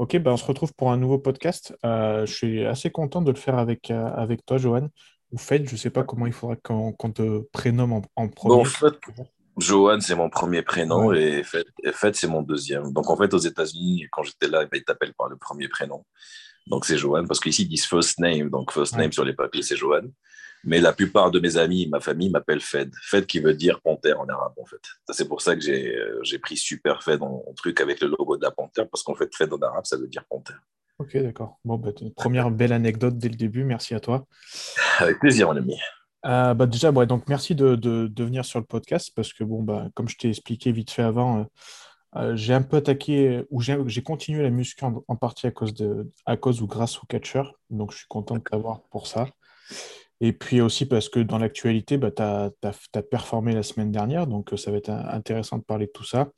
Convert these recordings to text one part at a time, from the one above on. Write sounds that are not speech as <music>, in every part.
Ok, ben on se retrouve pour un nouveau podcast. Euh, je suis assez content de le faire avec, euh, avec toi, Johan. Ou Fed, je ne sais pas comment il faudra qu'on te prénomme en, en premier. Bon, en fait, Johan, c'est mon premier prénom et Fed, Fed c'est mon deuxième. Donc, en fait, aux États-Unis, quand j'étais là, ben, ils t'appellent par le premier prénom. Donc, c'est Johan, parce qu'ici, ils disent first name. Donc, first name sur les papiers, c'est Johan. Mais la plupart de mes amis, ma famille m'appelle Fed. Fed qui veut dire panthère en arabe, en fait. C'est pour ça que j'ai euh, pris super Fed en, truc avec le logo de la panthère, parce qu'en fait, Fed en arabe, ça veut dire panthère. Ok, d'accord. Bon, bah, première belle anecdote dès le début. Merci à toi. Avec plaisir, mon ami. Euh, bah déjà, ouais, donc merci de, de, venir sur le podcast parce que, bon, bah, comme je t'ai expliqué vite fait avant, euh, j'ai un peu attaqué, ou j'ai continué la muscu en, partie à cause, de, à cause ou grâce au catcher. Donc, je suis content de t'avoir pour ça. Et puis aussi parce que dans l'actualité, bah, tu as, performé la semaine dernière, donc euh, ça va être intéressant de parler de tout ça.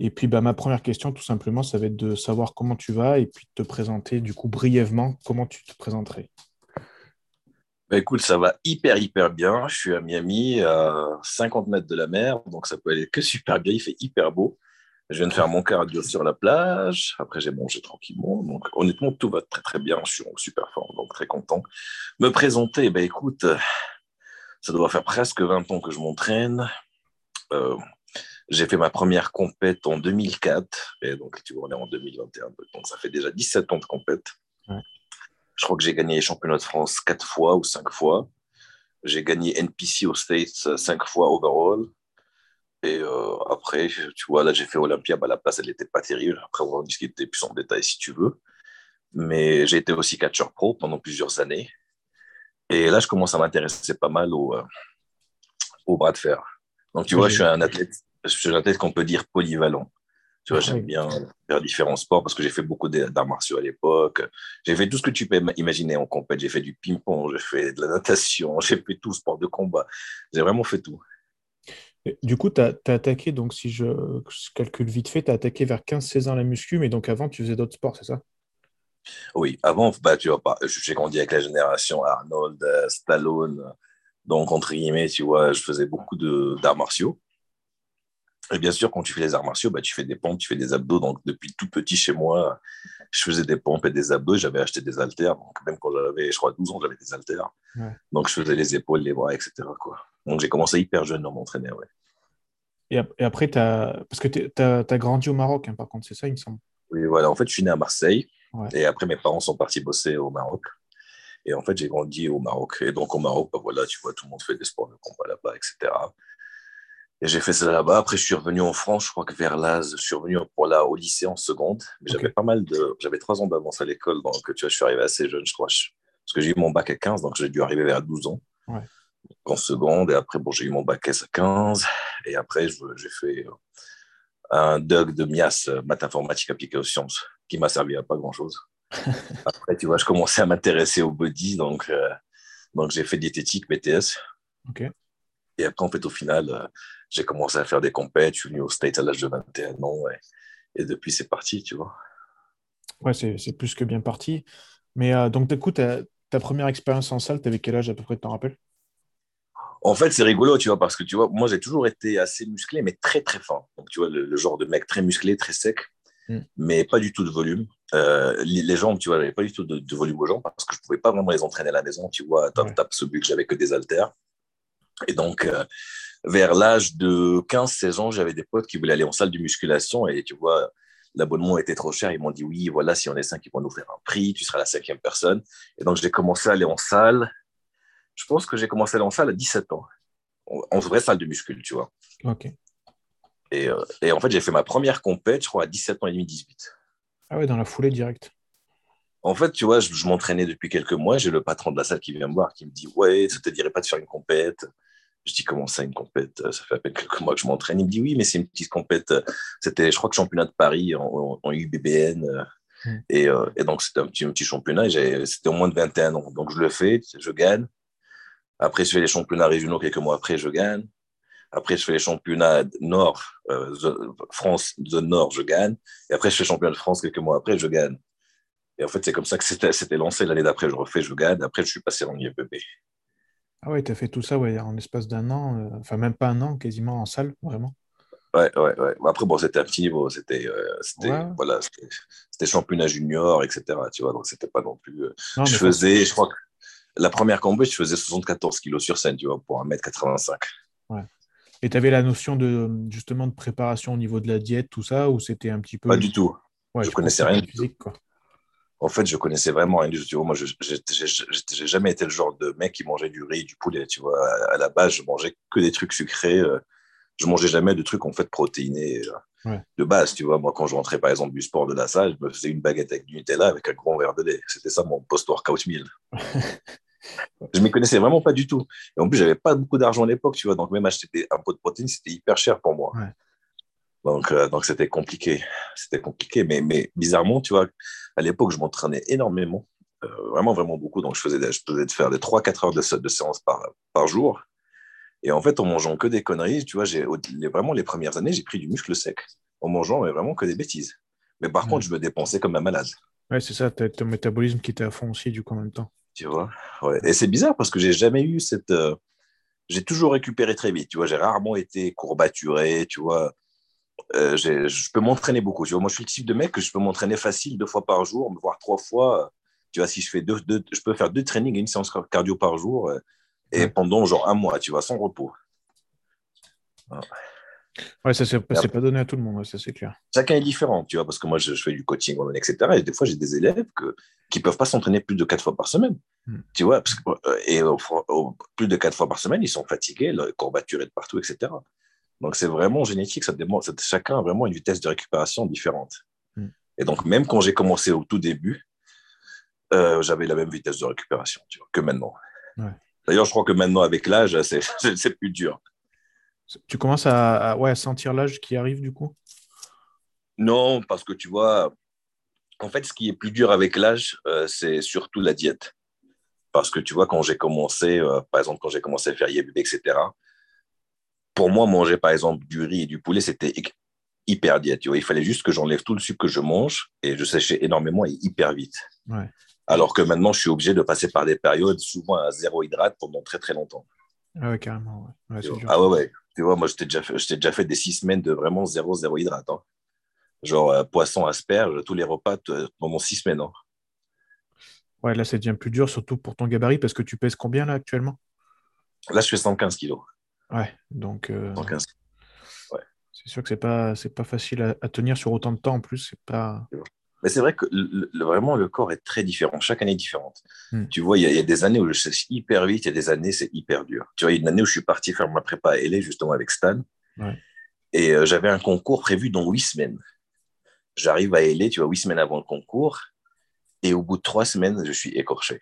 Et puis bah, ma première question, tout simplement, ça va être de savoir comment tu vas et puis de te présenter, du coup, brièvement, comment tu te présenterais. Bah, écoute, ça va hyper, hyper bien. Je suis à Miami, à 50 mètres de la mer, donc ça peut aller que super bien. Il fait hyper beau. Je viens de faire mon cardio sur la plage. Après, j'ai mangé tranquillement. Donc, honnêtement, tout va très, très bien. Je suis en super forme, donc très content. Me présenter, ben écoute, ça doit faire presque 20 ans que je m'entraîne. Euh, j'ai fait ma première compète en 2004. Et donc, tu vois, on est en 2021. Donc, ça fait déjà 17 ans de compète. Je crois que j'ai gagné les championnats de France 4 fois ou 5 fois. J'ai gagné NPC aux States 5 fois overall. Et euh, après, tu vois, là, j'ai fait Olympia. Bah, la place, elle n'était pas terrible. Après, on va en discuter plus en détail si tu veux. Mais j'ai été aussi catcheur pro pendant plusieurs années. Et là, je commence à m'intéresser pas mal au, euh, au bras de fer. Donc, tu vois, je suis un athlète, je suis un athlète qu'on peut dire polyvalent. Tu vois, j'aime bien faire différents sports parce que j'ai fait beaucoup d'arts martiaux à l'époque. J'ai fait tout ce que tu peux imaginer en compète. J'ai fait du ping-pong, j'ai fait de la natation, <laughs> j'ai fait tout, sport de combat. J'ai vraiment fait tout. Du coup, tu as, attaqué, donc si je, calcule vite fait, tu as attaqué vers 15-16 ans la muscu, mais donc avant, tu faisais d'autres sports, c'est ça? Oui, avant, bah, tu vois, j'ai grandi avec la génération Arnold, euh, Stallone. Donc, entre guillemets, tu vois, je faisais beaucoup d'arts martiaux. Et bien sûr, quand tu fais les arts martiaux, bah, tu fais des pompes, tu fais des abdos. Donc, depuis tout petit chez moi, je faisais des pompes et des abdos. J'avais acheté des haltères. Donc, même quand j'avais, je crois, 12 ans, j'avais des haltères. Donc, je faisais les épaules, les bras, etc. Quoi. Donc, j'ai commencé hyper jeune à m'entraîner. Ouais. Et, après, as... parce que tu as, grandi au Maroc, hein, par contre, c'est ça, il me semble. Oui, voilà. En fait, je suis né à Marseille. Et après, mes parents sont partis bosser au Maroc. Et en fait, j'ai grandi au Maroc. Et donc, au Maroc, bah, voilà, tu vois, tout le monde fait des sports de combat là-bas, etc. Et j'ai fait ça là-bas. Après, je suis revenu en France, je crois que vers l'Az, je suis revenu pour là, au lycée en seconde. Mais j'avais pas mal de. J'avais trois ans d'avance à l'école, donc tu vois, je suis arrivé assez jeune, je crois. Parce que j'ai eu mon bac à 15, donc j'ai dû arriver vers 12 ans. En seconde, et après, bon, j'ai eu mon bac S à 15. Et après, j'ai fait euh, un DUG de MIAS, euh, maths informatique appliquée aux sciences, qui m'a servi à pas grand-chose. <laughs> après, tu vois, je commençais à m'intéresser au body, donc, euh, donc j'ai fait diététique, BTS. Et après, en fait, au final, j'ai commencé à faire des compètes. Je suis venu aux States à l'âge de 21 ans. Et, depuis, c'est parti, tu vois. Ouais, c'est plus que bien parti. Mais euh, donc, du coup, ta, première expérience en salle, tu avais quel âge à peu près, tu t'en rappelles? En fait, c'est rigolo, tu vois, parce que tu vois, moi, j'ai toujours été assez musclé, mais très, très fort. Donc, tu vois, le, genre de mec très musclé, très sec, hmm. mais pas du tout de volume. Euh, les jambes, tu vois, j'avais pas du tout de, volume aux jambes parce que je pouvais pas vraiment les entraîner à la maison, tu vois. Top, ouais. ce but j'avais que des haltères. Et donc, euh, vers l'âge de 15-16 ans, j'avais des potes qui voulaient aller en salle de musculation et tu vois, l'abonnement était trop cher. Ils m'ont dit oui, voilà, si on est cinq, ils vont nous faire un prix, tu seras la cinquième personne. Et donc, j'ai commencé à aller en salle. Je pense que j'ai commencé aller en salle à 17 ans, en vraie salle de muscule, tu vois. Ok. Et, euh, et en fait, j'ai fait ma première compète, je crois, à 17 ans et demi, 18. Ah ouais, dans la foulée directe. En fait, tu vois, je, je m'entraînais depuis quelques mois. J'ai le patron de la salle qui vient me voir, qui me dit Ouais, ça te dirait pas de faire une compète? Je dis comment ça une compète? Ça fait à peine quelques mois que je m'entraîne. Il me dit oui, mais c'est une petite compète. C'était, je crois que championnat de Paris en, UBBN. Hmm. Et, euh, et, donc c'était un petit, un petit championnat. C'était au moins de 21 ans. Donc je le fais, je gagne. Après je fais les championnats régionaux quelques mois après, je gagne. Après je fais les championnats Nord, euh, France, zone Nord, je gagne. Et après je fais championnat de France quelques mois après, je gagne. Et en fait c'est comme ça que c'était lancé. L'année d'après je refais, je gagne. Après je suis passé en IFBB. Ah ouais, tu as fait tout ça ouais, en espace d'un an, euh, enfin même pas un an, quasiment en salle, vraiment Ouais, ouais, ouais. Après, bon, c'était un petit niveau. C'était c'était voilà, championnat junior, etc. Tu vois, donc c'était pas non plus. je faisais, je crois que la première combat, je faisais 74 kilos sur scène, tu vois, pour 1m85. Ouais. Et tu avais la notion de justement de préparation au niveau de la diète, tout ça, ou c'était un petit peu. Pas du tout. Ouais, je connaissais rien du physique, Quoi. En fait, je connaissais vraiment rien du tout. Moi, je n'ai jamais été le genre de mec qui mangeait du riz, du poulet. Tu vois, à, la base, je mangeais que des trucs sucrés. Euh, je mangeais jamais de trucs en fait protéinés euh, de base. Tu vois, moi, quand je rentrais par exemple du sport de la salle, je me faisais une baguette avec du Nutella avec un grand verre de lait. C'était ça mon post-workout meal. <laughs> je m'y connaissais vraiment pas du tout. Et en plus, j'avais pas beaucoup d'argent à l'époque, tu vois. Donc, même acheter un pot de protéines, c'était hyper cher pour moi. Donc, euh, donc c'était compliqué. C'était compliqué. Mais, mais bizarrement, tu vois, à l'époque, je m'entraînais énormément. Euh, vraiment, vraiment beaucoup. Donc, je faisais, je faisais faire des 3-4 heures de, de séance par, par jour. Et en fait, en mangeant que des conneries, tu vois, j'ai, vraiment les premières années, j'ai pris du muscle sec. En mangeant mais vraiment que des bêtises. Mais par contre, je me dépensais comme un malade. Ouais, c'est ça, ton métabolisme qui était à fond aussi, du coup, en même temps. Tu vois ouais. Et c'est bizarre parce que j'ai jamais eu cette. Euh, j'ai toujours récupéré très vite, tu vois. J'ai rarement été courbaturé, tu vois. Euh, je peux m'entraîner beaucoup. Tu vois, moi, je suis le type de mec que je peux m'entraîner facile deux fois par jour, voire trois fois. Tu vois, si je fais deux, deux je peux faire deux trainings et une séance cardio par jour euh, et pendant genre un mois, tu vois, sans repos. Ouais, ça c'est pas, pas donné à tout le monde, ça c'est clair. Chacun est différent, tu vois, parce que moi je, fais du coaching, etc. Et des fois j'ai des élèves que, qui peuvent pas s'entraîner plus de quatre fois par semaine, hmm. tu vois, parce que, euh, et plus de quatre fois par semaine, ils sont fatigués, courbaturés de partout, etc. Donc, c'est vraiment génétique. Ça chacun a vraiment une vitesse de récupération différente. Mm. Et donc, même quand j'ai commencé au tout début, euh, j'avais la même vitesse de récupération tu vois, que maintenant. D'ailleurs, je crois que maintenant, avec l'âge, <laughs> c'est plus dur. Tu commences à, ouais, sentir l'âge qui arrive du coup? Non, parce que tu vois, en fait, ce qui est plus dur avec l'âge, euh, c'est surtout la diète. Parce que tu vois, quand j'ai commencé, euh, par exemple, quand j'ai commencé à faire YBB, etc., pour moi, manger par exemple du riz et du poulet, c'était hyper diète. Il fallait juste que j'enlève tout le sucre que je mange et je séchais énormément et hyper vite. Alors que maintenant, je suis obligé de passer par des périodes souvent à zéro hydrate pendant très très longtemps. Ah ouais, carrément. ah ouais, ouais. Tu vois, moi, je t'ai déjà, fait, déjà fait des six semaines de vraiment zéro, zéro hydrate. Hein. Genre euh, poisson, asperge, tous les repas pendant six semaines. Hein. Ouais, là, ça devient plus dur, surtout pour ton gabarit, parce que tu pèses combien là actuellement? Là, je fais 115 kilos. Ouais, donc. Euh, c'est sûr que c'est pas, pas facile à, tenir sur autant de temps en plus. C'est pas. Mais c'est vrai que vraiment le corps est très différent. Chaque année est différente. Hmm. Tu vois, il y, a des années où je sais hyper vite, il y a des années c'est hyper dur. Tu vois, il y a une année où je suis parti faire ma prépa à LA justement avec Stan. Et euh, j'avais un concours prévu dans huit semaines. J'arrive à LA, tu vois, huit semaines avant le concours. Et au bout de trois semaines, je suis écorché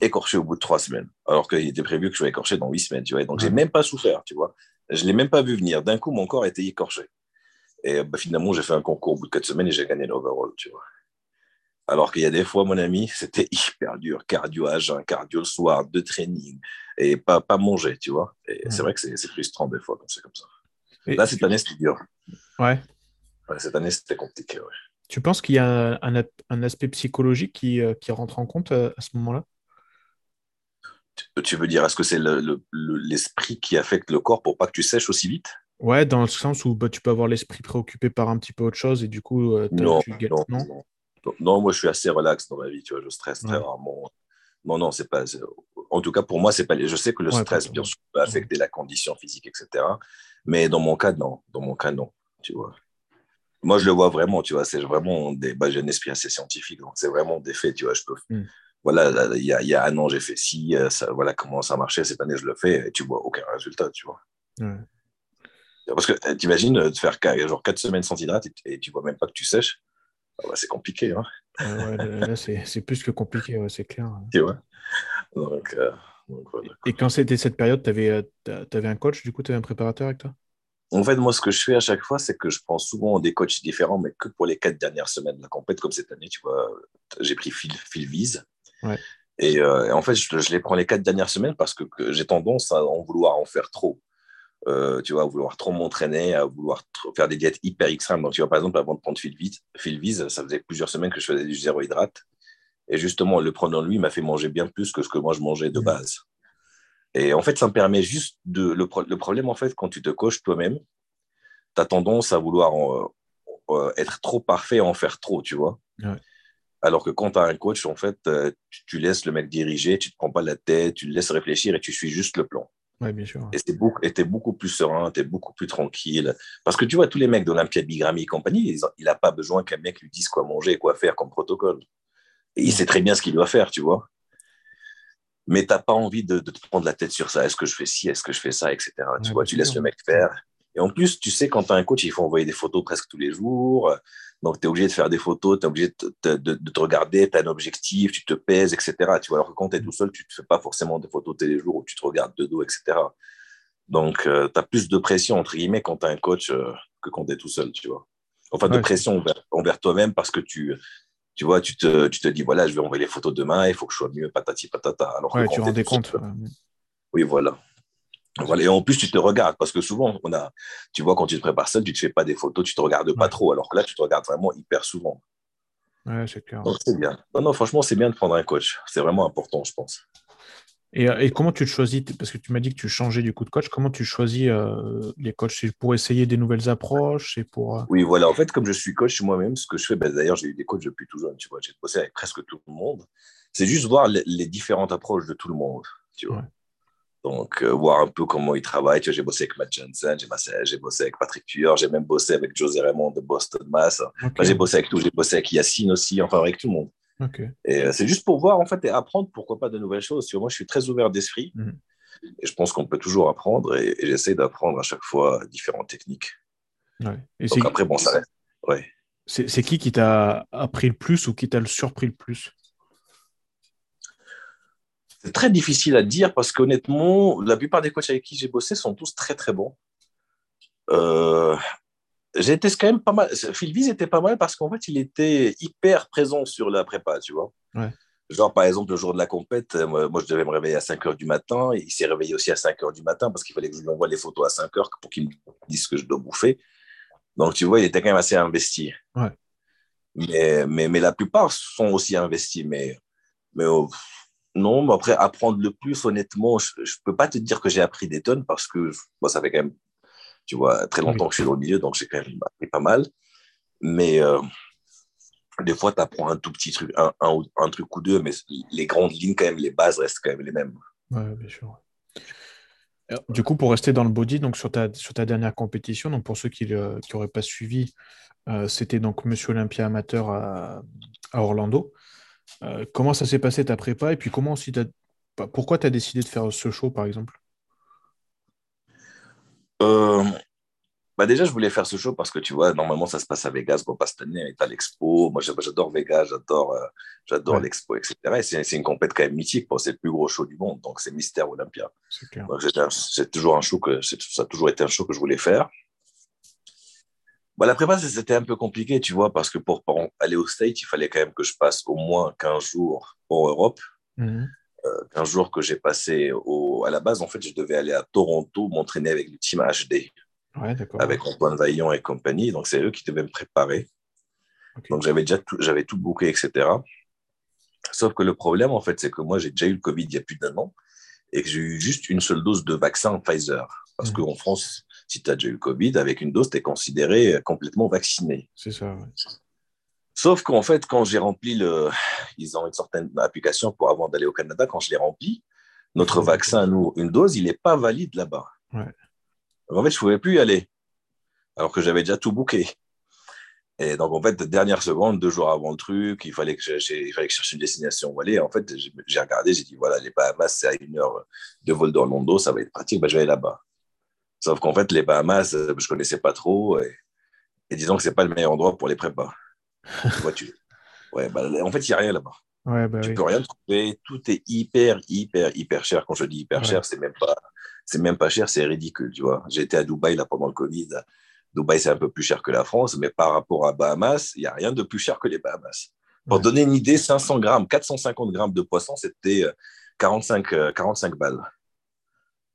écorché au bout de trois semaines, alors qu'il était prévu que je sois écorché dans huit semaines, tu vois. Donc, j'ai même pas souffert, tu vois. Je l'ai même pas vu venir. D'un coup, mon corps était écorché. Et bah, finalement, j'ai fait un concours au bout de quatre semaines et j'ai gagné l'overall, tu vois. Alors qu'il y a des fois, mon ami, c'était hyper dur. Cardio à jeun, cardio le soir, de training et pas, pas manger, tu vois. Et c'est vrai que c'est frustrant des fois quand c'est comme ça. Là, cette année, c'était dur. Ouais. Cette année, c'était compliqué, ouais. Tu penses qu'il y a un, un, aspect psychologique qui, euh, qui rentre en compte euh, à ce moment-là? Tu veux dire, est-ce que c'est l'esprit qui affecte le corps pour pas que tu sèches aussi vite? Ouais, dans le sens où bah, tu peux avoir l'esprit préoccupé par un petit peu autre chose et du coup, euh, non, non, non, non, moi je suis assez relax dans ma vie, tu vois, je stresse très rarement. Non, non, c'est pas. En tout cas, pour moi, c'est pas. Je sais que le stress, bien sûr, peut affecter la condition physique, etc. Mais dans mon cas, non. Dans mon cas, non. Tu vois. Moi, je le vois vraiment, tu vois. C'est vraiment des. Bah, j'ai un esprit assez scientifique, donc c'est vraiment des faits, tu vois. Je peux. Hmm voilà, il y a, y a, un an, j'ai fait ci, euh, ça, voilà comment ça marchait, cette année, je le fais, et tu vois aucun résultat, tu vois. Parce que euh, tu imagines euh, de faire genre 4 semaines sans hydrate et, tu vois même pas que tu sèches, ah bah, c'est compliqué. Hein. là, c'est plus que compliqué, c'est clair. Tu vois donc, Et quand c'était cette période, tu avais, avais, un coach, du coup, tu avais un préparateur avec toi? En fait, moi, ce que je fais à chaque fois, c'est que je prends souvent des coachs différents, mais que pour les quatre dernières semaines de la compète, comme cette année, tu vois, j'ai pris Phil, Phil Vise, et, euh, en fait, je, les prends les quatre dernières semaines parce que, j'ai tendance à en vouloir en faire trop. Euh, tu vois, à vouloir trop m'entraîner, à vouloir faire des diètes hyper extrêmes. Donc, tu vois, par exemple, avant de prendre Philvise, ça faisait plusieurs semaines que je faisais du zéro hydrate. Et justement, le prenant lui m'a fait manger bien plus que ce que moi je mangeais de mmh. base. Et en fait, ça me permet juste de. Le, le problème, en fait, quand tu te coches toi-même, tu as tendance à vouloir être trop parfait, en faire trop, tu vois. Alors que quand tu as un coach, en fait, tu, laisses le mec diriger, tu ne te prends pas la tête, tu le laisses réfléchir et tu suis juste le plan. Ouais, bien sûr. Et tu es, beaucoup plus serein, tu es beaucoup plus tranquille. Parce que tu vois, tous les mecs d'Olympia Bigrami et compagnie, il n'a pas besoin qu'un mec lui dise quoi manger et quoi faire comme protocole. Et il sait très bien ce qu'il doit faire, tu vois. Mais tu n'as pas envie de, te prendre la tête sur ça. Est-ce que je fais ci, est-ce que je fais ça, etc. tu vois, tu laisses le mec faire. Et en plus, tu sais, quand tu as un coach, il faut envoyer des photos presque tous les jours. Donc, tu es obligé de faire des photos, tu es obligé de, te regarder, tu as un objectif, tu te pèses, etc. Tu vois, alors que quand tu es tout seul, tu ne te fais pas forcément des photos tous les jours où tu te regardes de dos, etc. Donc, euh, tu as plus de pression, entre guillemets, quand tu as un coach euh, que quand tu es tout seul, tu vois. Enfin, de pression envers, toi-même parce que tu, tu vois, tu te, tu te dis, voilà, je vais envoyer les photos demain, il faut que je sois mieux, patati patata. Alors ouais, tu rends des comptes. oui, voilà. Voilà, et en plus, tu te regardes, parce que souvent, on a, tu vois, quand tu te prépares seul, tu ne te fais pas des photos, tu ne te regardes pas trop, alors que là, tu te regardes vraiment hyper souvent. Ouais, c'est clair. Donc, c'est bien. Non, non, franchement, c'est bien de prendre un coach. C'est vraiment important, je pense. Et, et, comment tu te choisis Parce que tu m'as dit que tu changeais du coup de coach. Comment tu choisis euh, les coachs? C'est pour essayer des nouvelles approches? C'est pour. Euh oui, voilà. En fait, comme je suis coach moi-même, ce que je fais, ben, d'ailleurs, j'ai eu des coachs depuis tout jeune. Tu vois, j'ai bossé avec presque tout le monde. C'est juste voir les, les, différentes approches de tout le monde. Tu vois. Donc, euh, voir un peu comment ils travaillent. J'ai bossé avec Matt Johnson, j'ai bossé, avec Patrick Tueur, j'ai même bossé avec José Raymond de Boston Mass. j'ai bossé avec tout, j'ai bossé avec Yacine aussi, enfin avec tout le monde. Et euh, c'est juste pour voir en fait et apprendre pourquoi pas de nouvelles choses. Moi, je suis très ouvert d'esprit mhm. et je pense qu'on peut toujours apprendre et, j'essaie d'apprendre à chaque fois différentes techniques. Et Donc après, bon, ça reste. Ouais. C'est qui qui t'a appris le plus ou qui t'a surpris le plus? C'est très difficile à dire parce qu'honnêtement, la plupart des coachs avec qui j'ai bossé sont tous très très bons. Euh, été quand même pas mal. Phil Viz était pas mal parce qu'en fait, il était hyper présent sur la prépa, tu vois. Genre, par exemple, le jour de la compète, moi, je devais me réveiller à 5 h du matin. il s'est réveillé aussi à 5 h du matin parce qu'il fallait que je lui envoie les photos à 5 h pour qu'il me dise ce que je dois bouffer. Donc, tu vois, il était quand même assez investi. Mais, mais, mais la plupart sont aussi investis. Mais, mais oh, non, mais après, apprendre le plus, honnêtement, je ne peux pas te dire que j'ai appris des tonnes parce que moi, ça fait quand même, tu vois, très longtemps que je suis dans le milieu, donc j'ai quand même appris pas mal. Mais euh, des fois, tu apprends un tout petit truc, un, un, truc ou deux, mais les grandes lignes, quand même, les bases restent quand même les mêmes. Ouais, bien sûr. Du coup, pour rester dans le body, donc sur ta, sur ta dernière compétition, donc pour ceux qui n'auraient pas suivi, euh, c'était donc Monsieur Olympia amateur à, à Orlando. Euh, comment ça s'est passé ta prépa et puis comment aussi bah, pourquoi tu as décidé de faire ce show par exemple? Euh, bah déjà, je voulais faire ce show parce que tu vois, normalement, ça se passe à Vegas. Bon, pas cette année, à l'expo. Moi, j'adore Vegas, j'adore euh, j'adore l'expo, etc. Et c'est une compète quand même mythique. c'est le plus gros show du monde. Donc, c'est Mister Olympia. C'est toujours un show que ça a toujours été un show que je voulais faire. Bah, la prépa, c'était un peu compliqué, tu vois, parce que pour, aller au State, il fallait quand même que je passe au moins 15 jours en Europe. Mmh. 15 jours que j'ai passé au, à la base, en fait, je devais aller à Toronto m'entraîner avec le team HD. avec Antoine Vaillant et compagnie. Donc, c'est eux qui devaient me préparer. Donc, j'avais déjà tout, j'avais tout booké, etc. Sauf que le problème, en fait, c'est que moi, j'ai déjà eu le Covid il y a plus d'un an et que j'ai eu juste une seule dose de vaccin Pfizer. Parce mmh. qu'en France, si tu as déjà eu le Covid, avec une dose, tu es considéré complètement vacciné. C'est ça, Sauf qu'en fait, quand j'ai rempli le. Ils ont une certaine application pour avant d'aller au Canada. Quand je l'ai rempli, notre vaccin, nous, une dose, il n'est pas valide là-bas. En fait, je ne pouvais plus y aller. Alors que j'avais déjà tout booké. Et donc, en fait, dernière seconde, deux jours avant le truc, il fallait que, il fallait que je cherche une destination où aller. En fait, j'ai regardé, j'ai dit, voilà, les Bahamas, c'est à une heure de vol d'Orlando, ça va être pratique, ben, je vais aller là-bas. Sauf qu'en fait, les Bahamas, euh, je ne connaissais pas trop. Et, disons que ce n'est pas le meilleur endroit pour les prépas. <laughs> tu... ouais, bah, en fait, il n'y a rien là-bas. Ouais, bah tu ne peux rien trouver. Tout est hyper, hyper, hyper cher. Quand je dis hyper cher, c'est même pas, c'est même pas cher, c'est ridicule, tu vois. J'ai été à Dubaï là pendant le Covid. Dubaï, c'est un peu plus cher que la France, mais par rapport à Bahamas, il n'y a rien de plus cher que les Bahamas. Pour donner une idée, 500 grammes, 450 grammes de poisson, c'était 45, 45 euh, balles.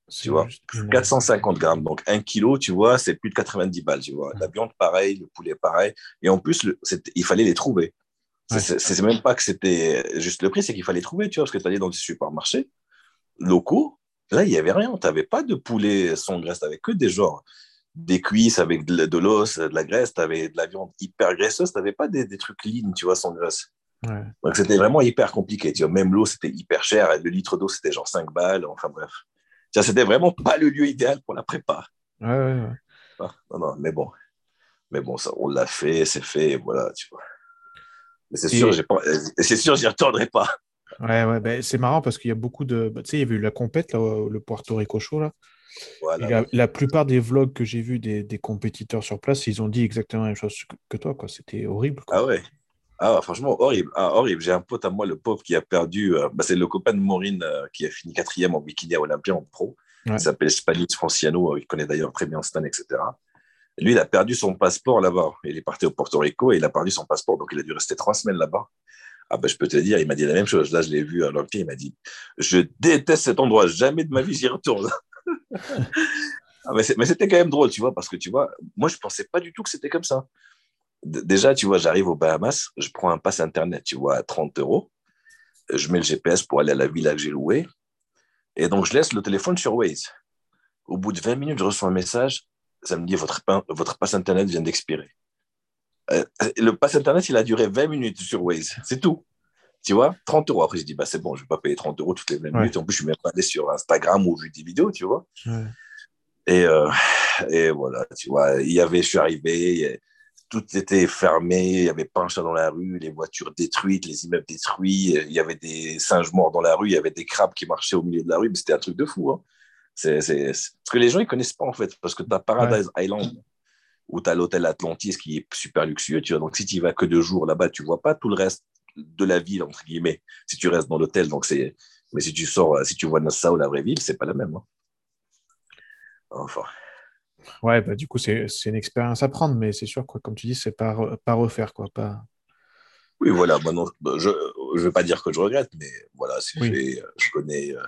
Tu vois, 450 grammes, donc un kilo, tu vois, c'est plus de 90 balles, tu vois. La viande, pareil, le poulet, pareil. Et en plus, il fallait les trouver. C'est même pas que c'était juste le prix, c'est qu'il fallait trouver, tu vois, parce que tu allais dans des supermarchés locaux, là, il n'y avait rien. Tu n'avais pas de poulet sans graisse, tu n'avais que des genres des cuisses avec de, l'os, de la graisse, tu avais de la viande hyper graisseuse, tu n'avais pas des, des, trucs lean, tu vois, sans graisse. Donc c'était vraiment hyper compliqué. Tu vois. Même l'eau, c'était hyper cher. Le litre d'eau, c'était genre 5 balles. Enfin bref. C'était vraiment pas le lieu idéal pour la prépa. Ouais, ouais, ah, non, non, mais bon. Mais bon, ça, on l'a fait, c'est fait, voilà, tu vois. Mais c'est sûr, pas... c'est sûr, j'y retournerai pas. Ouais, ouais, ben, c'est marrant parce qu'il y a beaucoup de. Bah, tu sais, il y avait eu la compète, là, le Puerto Rico Show, là. la, plupart des vlogs que j'ai vus des, des, compétiteurs sur place, ils ont dit exactement la même chose que toi, quoi. C'était horrible. Ah ouais. Ah, franchement, horrible. Ah, horrible. J'ai un pote à moi, le pauvre, qui a perdu. Euh, bah, c'est le copain de Maureen euh, qui a fini quatrième en bikini à Olympia en pro. Il s'appelle Spanis Franciano. Euh, il connaît d'ailleurs très bien Stan, etc. lui, il a perdu son passeport là-bas. Il est parti au Porto Rico et il a perdu son passeport. Donc, il a dû rester trois semaines là-bas. Ah ben, je peux te dire, il m'a dit la même chose. Là, je l'ai vu à l'Olympia. Il m'a dit Je déteste cet endroit. Jamais de ma vie, j'y retourne. <laughs> ah, mais c'était quand même drôle, tu vois, parce que tu vois, moi, je pensais pas du tout que c'était comme ça déjà, tu vois, j'arrive aux Bahamas, je prends un pass Internet, tu vois, à 30 euros. Je mets le GPS pour aller à la villa que j'ai louée. Et donc, je laisse le téléphone sur Waze. Au bout de 20 minutes, je reçois un message. Ça me dit, votre, votre passe Internet vient d'expirer. Euh, le pass Internet, il a duré 20 minutes sur Waze. C'est tout. Tu vois, 30 euros. Après, je dis, bah, c'est bon, je ne vais pas payer 30 euros toutes les 20 minutes. En plus, je suis même pas allé sur Instagram ou vu des vidéos, tu vois. Et, euh, et voilà, tu vois, il y avait, je suis arrivé, tout était fermé, il n'y avait pas un chat dans la rue, les voitures détruites, les immeubles détruits, il y avait des singes morts dans la rue, il y avait des crabes qui marchaient au milieu de la rue, mais c'était un truc de fou. Hein. C'est, Parce que les gens, ils connaissent pas en fait, parce que tu as Paradise Island, où tu as l'hôtel Atlantis qui est super luxueux, tu vois. donc si tu y vas que deux jours là-bas, tu vois pas tout le reste de la ville, entre guillemets, si tu restes dans l'hôtel. Donc c'est... Mais si tu sors, si tu vois Nassau, la vraie ville, c'est pas la même. Hein. Enfin. Ouais, bah, du coup, c'est une expérience à prendre, mais c'est sûr, quoi, comme tu dis, c'est pas, pas refaire. Quoi, pas... Oui, voilà. Maintenant, bah, je ne veux pas dire que je regrette, mais voilà, je connais euh,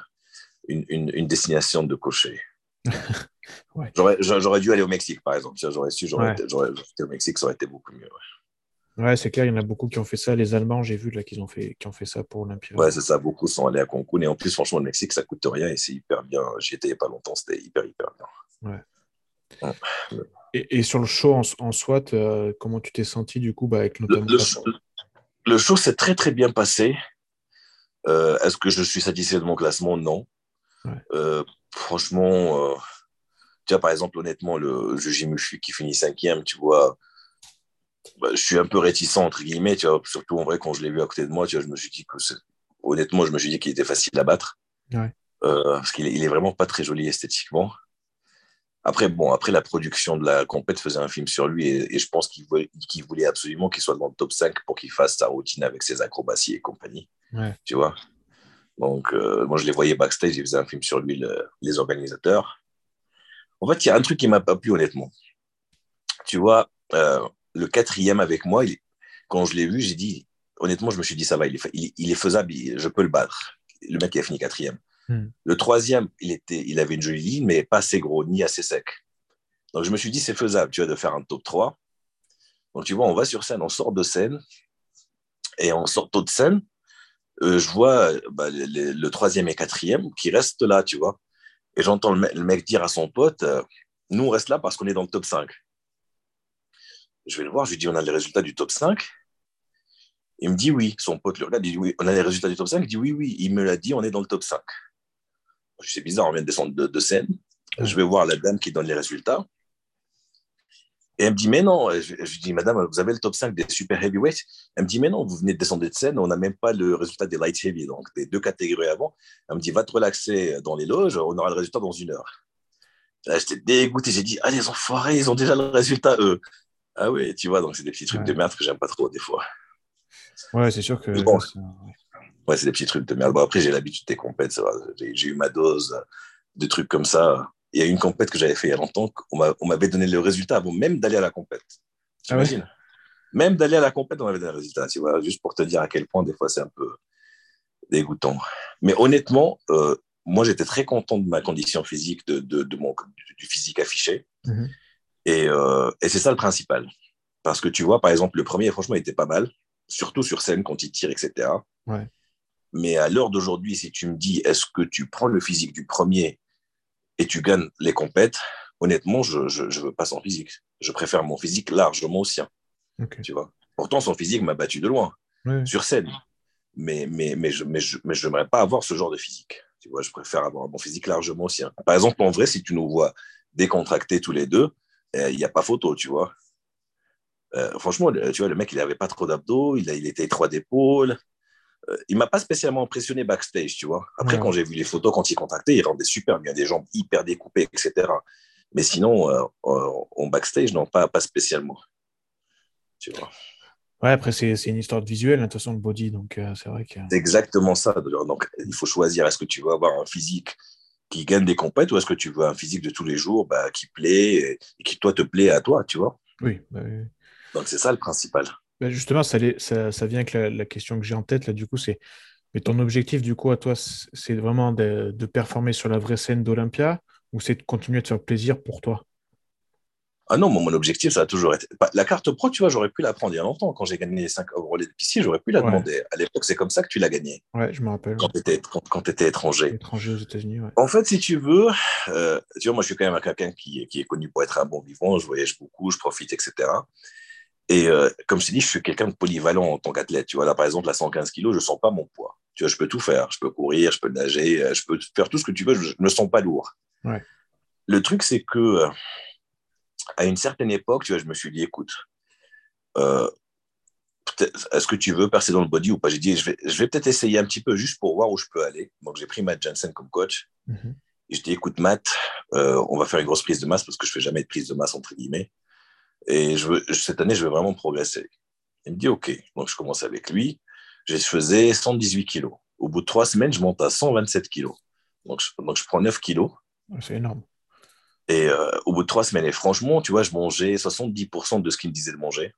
une, une, une, destination de cocher. <laughs> ouais. J'aurais dû aller au Mexique, par exemple. J'aurais su, j'aurais été, au Mexique, ça aurait été beaucoup mieux. Ouais, c'est clair, il y en a beaucoup qui ont fait ça. Les Allemands, j'ai vu là qu'ils ont fait, qui ont fait ça pour Olympia. Ouais, c'est ça. Beaucoup sont allés à Cancun. Et en plus, franchement, le Mexique, ça coûte rien et c'est hyper bien. J'y étais il n'y a pas longtemps, c'était hyper, hyper bien. Ouais. Et, sur le show en, en soi, euh, comment tu t'es senti du coup bah, avec notamment le, show, s'est très très bien passé. Euh, est-ce que je suis satisfait de mon classement? Non. Euh, franchement, tu vois, par exemple, honnêtement, le Juji Mushi qui finit cinquième, tu vois, bah, je suis un peu réticent, entre guillemets, tu vois, surtout en vrai, quand je l'ai vu à côté de moi, tu vois, je me suis dit que, honnêtement, je me suis dit qu'il était facile à battre. parce qu'il il est vraiment pas très joli esthétiquement. Après, bon, après la production de la compète faisait un film sur lui et, je pense qu'il voulait, voulait, absolument qu'il soit dans le top 5 pour qu'il fasse sa routine avec ses acrobaties et compagnie. Tu vois Donc, euh, moi, je les voyais backstage, ils faisaient un film sur lui, les organisateurs. En fait, il y a un truc qui m'a pas plu, honnêtement. Tu vois, euh, le quatrième avec moi, quand je l'ai vu, j'ai dit, honnêtement, je me suis dit, ça va, il est, il est faisable, je peux le battre. Le mec, il a fini quatrième. Hmm. Le troisième, il, était, il avait une jolie ligne, mais pas assez gros, ni assez sec. Donc je me suis dit, c'est faisable, tu vois, de faire un top 3. Donc tu vois, on va sur scène, on sort de scène, et en sortant de scène, euh, je vois bah, le, troisième et quatrième qui restent là, tu vois. Et j'entends le, mec dire à son pote, euh, nous on reste là parce qu'on est dans le top 5. Je vais le voir, je lui dis, on a les résultats du top 5. Il me dit oui. Son pote le regarde, il dit oui, on a les résultats du top 5. Il dit oui, oui. Il me l'a dit, on est dans le top 5 c'est bizarre, on vient de descendre de, scène. Je vais voir la dame qui donne les résultats. Et elle me dit, mais non, je, je, dis, madame, vous avez le top 5 des super heavyweights. Elle me dit, mais non, vous venez de descendre de scène, on n'a même pas le résultat des light heavy, donc des deux catégories avant. Elle me dit, va te relaxer dans les loges, on aura le résultat dans une heure. J'étais dégoûté, j'ai dit, ah, les enfoirés, ils ont déjà le résultat, eux. Ah oui, tu vois, donc c'est des petits trucs de merde que j'aime pas trop des fois. Ouais, c'est sûr que. Ouais, c'est des petits trucs de merde. Bon, après, j'ai l'habitude des compètes. J'ai eu ma dose de trucs comme ça. Il y a une compète que j'avais fait il y a longtemps. On m'avait donné le résultat avant même d'aller à la compète. Tu ah imagines Même d'aller à la compète, on m'avait donné le résultat. Tu vois, juste pour te dire à quel point, des fois, c'est un peu dégoûtant. Mais honnêtement, euh, moi, j'étais très content de ma condition physique, de, de, mon, du physique affiché. Mhm. Et, euh, et c'est ça le principal. Parce que tu vois, par exemple, le premier, franchement, il était pas mal, surtout sur scène quand il tire, etc. Ouais. Mais à l'heure d'aujourd'hui, si tu me dis, est-ce que tu prends le physique du premier et tu gagnes les compètes honnêtement, je ne veux pas son physique. Je préfère mon physique largement au sien. Tu vois? Pourtant, son physique m'a battu de loin, sur scène. Mais, mais, mais je n'aimerais mais je, pas avoir ce genre de physique. Tu vois, je préfère avoir mon physique largement au sien. Par exemple, en vrai, si tu nous vois décontractés tous les deux, eh, il n'y a pas photo, tu vois. Euh, franchement, tu vois, le mec, il n'avait pas trop d'abdos, il, il était étroit d'épaule. Euh, il m'a pas spécialement impressionné backstage, tu vois. Après, quand j'ai vu les photos quand il contractait, il rendait super bien, des jambes hyper découpées, etc. Mais sinon, euh, en backstage, non, pas, pas spécialement. Tu vois. Ouais, après, c'est une histoire de visuel, hein, de toute façon, le body, donc c'est vrai que. C'est exactement ça. Donc, il faut choisir est-ce que tu veux avoir un physique qui gagne des compètes ou est-ce que tu veux un physique de tous les jours bah, qui plaît et, qui, toi, te plaît à toi, tu vois. Oui. Bah, oui. Donc, c'est ça le principal. Bah, justement, ça, ça, vient avec la, question que j'ai en tête, là, du coup, c'est. Mais ton objectif, du coup, à toi, c'est vraiment de, performer sur la vraie scène d'Olympia ou c'est de continuer de faire plaisir pour toi? Ah non, mon, objectif, ça a toujours été. La carte pro, tu vois, j'aurais pu la prendre il y a longtemps. Quand j'ai gagné les 5 relais de piscine, j'aurais pu la demander. À l'époque, c'est comme ça que tu l'as gagné. Ouais, je me rappelle. Quand tu étais, quand, étais, étranger. Étranger aux États-Unis, ouais. En fait, si tu veux, euh, tu vois, moi, je suis quand même quelqu'un qui, qui, est connu pour être un bon vivant. Je voyage beaucoup, je profite, etc. Et euh, comme je t'ai dit, je suis quelqu'un de polyvalent en tant qu'athlète. Tu vois, là, par exemple, à 115 kilos, je ne sens pas mon poids. Tu vois, je peux tout faire. Je peux courir, je peux nager, euh, je peux faire tout ce que tu veux. Je ne me sens pas lourd. Ouais. Le truc, c'est que à une certaine époque, tu vois, je me suis dit, écoute, euh, est-ce que tu veux percer dans le body ou pas? J'ai dit, je vais, je vais peut-être essayer un petit peu juste pour voir où je peux aller. Donc, j'ai pris Matt Jensen comme coach. Mm-hmm. Et je dis, écoute, Matt, euh, on va faire une grosse prise de masse parce que je fais jamais de prise de masse, entre guillemets. Et je veux, cette année, je veux vraiment progresser. Il me dit, OK. Donc, je commence avec lui. Je faisais 118 kilos. Au bout de trois semaines, je monte à 127 kilos. Donc, je, donc je prends 9 kilos. C'est énorme. Et euh, au bout de trois semaines, et franchement, tu vois, je mangeais 70% de ce qu'il me disait de manger.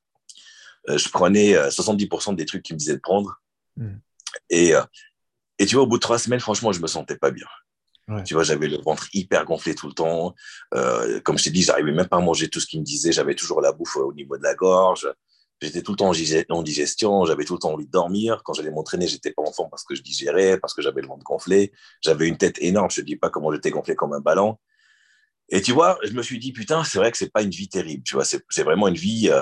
Euh, je prenais 70% euh, des trucs qu'il me disait de prendre. Hmm. Et, et tu vois, au bout de trois semaines, franchement, je me sentais pas bien. Tu vois, j'avais le ventre hyper gonflé tout le temps. comme je t'ai dit, j'arrivais même pas à manger tout ce qu'il me disait. J'avais toujours la bouffe au niveau de la gorge. J'étais tout le temps en digestion. J'avais tout le temps envie de dormir. Quand j'allais m'entraîner, j'étais pas en forme parce que je digérais, parce que j'avais le ventre gonflé. J'avais une tête énorme. Je te dis pas comment j'étais gonflé comme un ballon. Et tu vois, je me suis dit, putain, c'est vrai que c'est pas une vie terrible, tu vois, c'est vraiment une vie euh,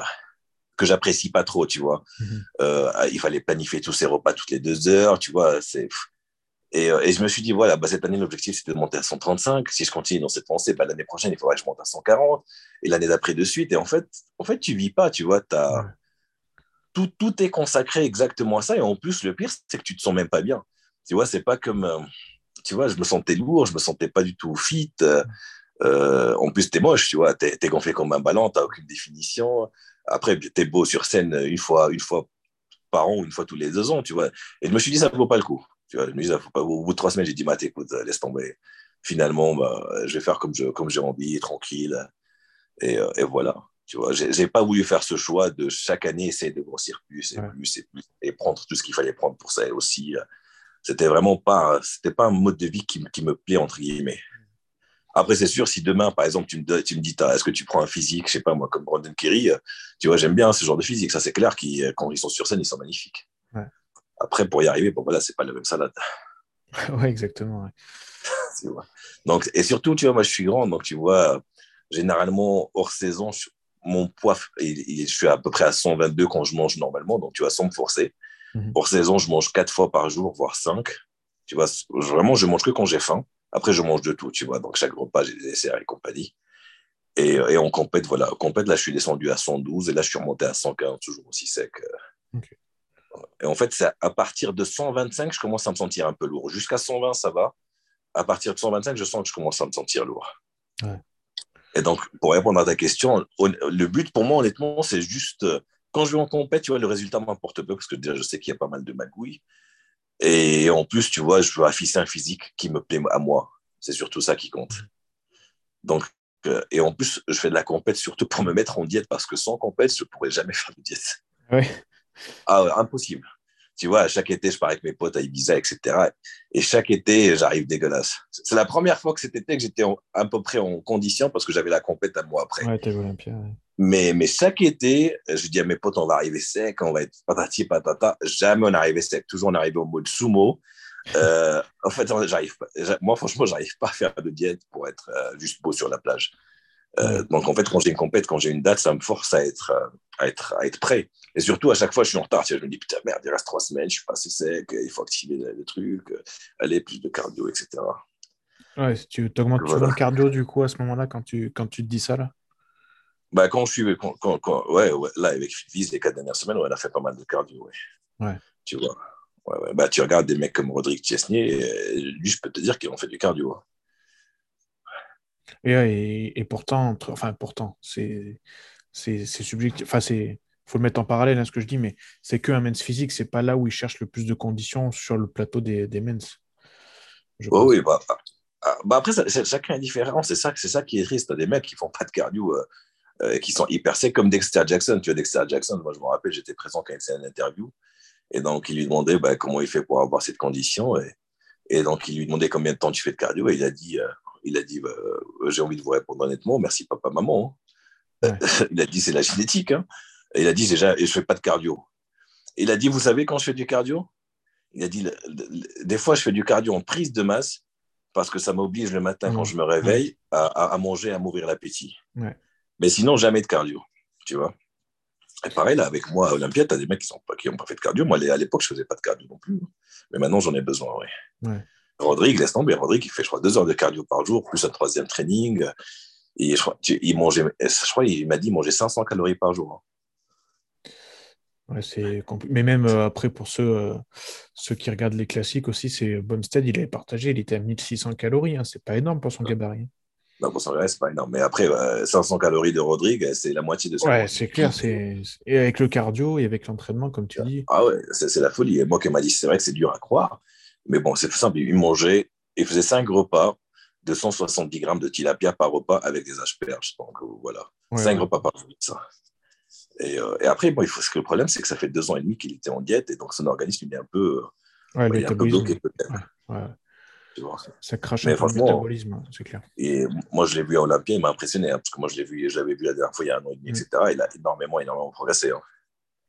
que j'apprécie pas trop, tu vois. Mhm. Euh, il fallait planifier tous ses repas toutes les deux heures, tu vois, c'est... Et, euh, et, je me suis dit, voilà, bah, cette année, l'objectif, c'était de monter à 135. Si je continue dans cette pensée, bah, l'année prochaine, il faudrait que je monte à 140. Et l'année d'après, de suite. Et en fait, en fait, tu vis pas, tu vois. As... Tout, tout est consacré exactement à ça. Et en plus, le pire, c'est que tu te sens même pas bien. Tu vois, c'est pas comme... tu vois, je me sentais lourd, je me sentais pas du tout fit. Euh, en plus, t'es moche, tu vois, t'es es gonflé comme un ballon, t'as aucune définition. Après, t'es beau sur scène une fois, une fois par an une fois tous les deux ans, tu vois. Et je me suis dit, ça ne vaut pas le coup. Tu vois, je pas. Au bout de trois semaines, j'ai dit, Matt, écoute, laisse tomber. Finalement, bah, je vais faire comme j'ai comme envie, tranquille. Et, euh, et, voilà. Tu vois, j'ai pas voulu faire ce choix de chaque année essayer de grossir plus et plus et plus et prendre tout ce qu'il fallait prendre pour ça aussi. C'était vraiment pas, c'était pas un mode de vie qui, qui me plaît, entre guillemets. Après, c'est sûr, si demain, par exemple, tu me, tu me dis, est-ce que tu prends un physique, je sais pas moi, comme Brandon Kerry, euh, tu vois, j'aime bien ce genre de physique. Ça, c'est clair, qui, euh, quand ils sont sur scène, ils sont magnifiques. Après, pour y arriver, bon, voilà, c'est pas la même salade. <laughs> oui, exactement. <laughs> donc, et surtout, tu vois, moi, je suis grand, donc tu vois, généralement, hors saison, mon poids, je suis à peu près à 122 quand je mange normalement, donc tu vois, sans me forcer. Mhm. Hors saison, je mange quatre fois par jour, voire cinq. Tu vois, vraiment, je mange que quand j'ai faim. Après, je mange de tout, tu vois. Donc, chaque repas, j'ai des desserts et compagnie. Et, et on compète, voilà. Compète, là, je suis descendu à 112 et là, je suis remonté à 115, toujours aussi sec. Et en fait, c'est à partir de 125, je commence à me sentir un peu lourd. Jusqu'à 120, ça va. À partir de 125, je sens que je commence à me sentir lourd. Et donc, pour répondre à ta question, le but pour moi, honnêtement, c'est juste, quand je vais en compète, tu vois, le résultat m'importe peu parce que déjà, je sais qu'il y a pas mal de magouilles. Et en plus, tu vois, je veux afficher un physique qui me plaît à moi. C'est surtout ça qui compte. Donc, euh, et en plus, je fais de la compète surtout pour me mettre en diète parce que sans compète, je ne pourrais jamais faire de diète. Oui. Ah, impossible. Tu vois, chaque été, je pars avec mes potes à Ibiza, etc. Et chaque été, j'arrive dégueulasse. C'est la première fois que cet été que j'étais à peu près en condition parce que j'avais la compète à moi après. Ouais, t'es Olympia. Mais, mais chaque été, je dis à mes potes, on va arriver sec, on va être patati patata. Jamais on arrivé sec. Toujours on arrivé au mode sumo. Euh, en fait, j'arrive pas. Moi, franchement, j'arrive pas à faire de diète pour être euh, juste beau sur la plage. Euh, donc, en fait, quand j'ai une compète, quand j'ai une date, ça me force à être, à être, à être prêt. Et surtout, à chaque fois, je suis en retard. Je me dis, putain, merde, il reste trois semaines, je suis pas assez sec, il faut activer le, truc, aller plus de cardio, etc. Ouais, si tu augmentes voilà. le cardio, du coup, à ce moment-là, quand tu, quand tu te dis ça, là bah, quand je suis, quand, quand, ouais, ouais, là, avec Fitviz, les quatre dernières semaines, ouais, on a fait pas mal de cardio, ouais. ouais. Tu vois. Ouais, ouais. Bah, tu regardes des mecs comme Rodrigue Chesnier, lui, je peux te dire qu'ils ont fait du cardio. Hein. Et, et, et, pourtant, enfin, pourtant, c'est subjectif. Enfin, c'est faut le mettre en parallèle à hein, ce que je dis, mais c'est qu'un men's physique, c'est pas là où il cherche le plus de conditions sur le plateau des, des men's. Oh, oui, bah, bah, bah après, ça, chacun est différent. C'est ça, ça qui est triste. T'as des mecs qui font pas de cardio, euh, euh, qui sont hyper secs, comme Dexter Jackson. Tu vois, Dexter Jackson, moi, je me rappelle, j'étais présent quand il faisait une interview. Et donc, il lui demandait bah, comment il fait pour avoir cette condition. Et, et, donc, il lui demandait combien de temps tu fais de cardio. Et il a dit, euh, il a dit bah, j'ai envie de vous répondre honnêtement, merci papa, maman. Hein. Ouais. <laughs> il a dit, c'est la génétique. Hein. Il a dit, déjà, et je fais pas de cardio. Il a dit, vous savez quand je fais du cardio? Il a dit, des fois, je fais du cardio en prise de masse parce que ça m'oblige le matin, quand mmh. je me réveille, à, à, manger, à m'ouvrir l'appétit. Ouais. Mais sinon, jamais de cardio, tu vois. Et pareil, là, avec moi, à Olympia, tu as des mecs qui n'ont pas, pas fait de cardio. Moi, à l'époque, je faisais pas de cardio non plus. Mais maintenant, j'en ai besoin, oui. Ouais. Rodrigue, laisse tomber. Rodrigue, il fait, je crois, deux heures de cardio par jour, plus un troisième training. Et je crois, il mangeait, je crois, il m'a dit, manger 500 calories par jour. Hein. Ouais, c'est Mais même euh, après, pour ceux, euh, ceux qui regardent les classiques aussi, c'est Bumstead, il avait partagé, il était à 1600 calories. Hein. C'est pas énorme pour son gabarit. Non, pour son gabarit, c'est pas énorme. Mais après, 500 calories de Rodrigue, c'est la moitié de son Ouais, c'est clair. C'est... Et avec le cardio et avec l'entraînement, comme tu dis. Ah ouais, c'est, la folie. Et moi qui m'a dit, c'est vrai que c'est dur à croire. Mais bon, c'est tout simple. Il mangeait, il faisait 5 repas de 170 grammes de tilapia par repas avec des asperges. Donc voilà, 5 repas par jour, ça. Et, euh, et, après, bon, il faut, ce que le problème, c'est que ça fait deux ans et demi qu'il était en diète et donc son organisme il est un peu, ouais, il est un peu bloqué peut-être. Ouais, ça crache un peu le métabolisme, hein, c'est clair. Et moi, je l'ai vu à Olympia, il m'a impressionné, hein, parce que moi, je l'ai vu, j'avais vu la dernière fois il y a un an et demi, etc. Il a énormément, énormément progressé. Hein.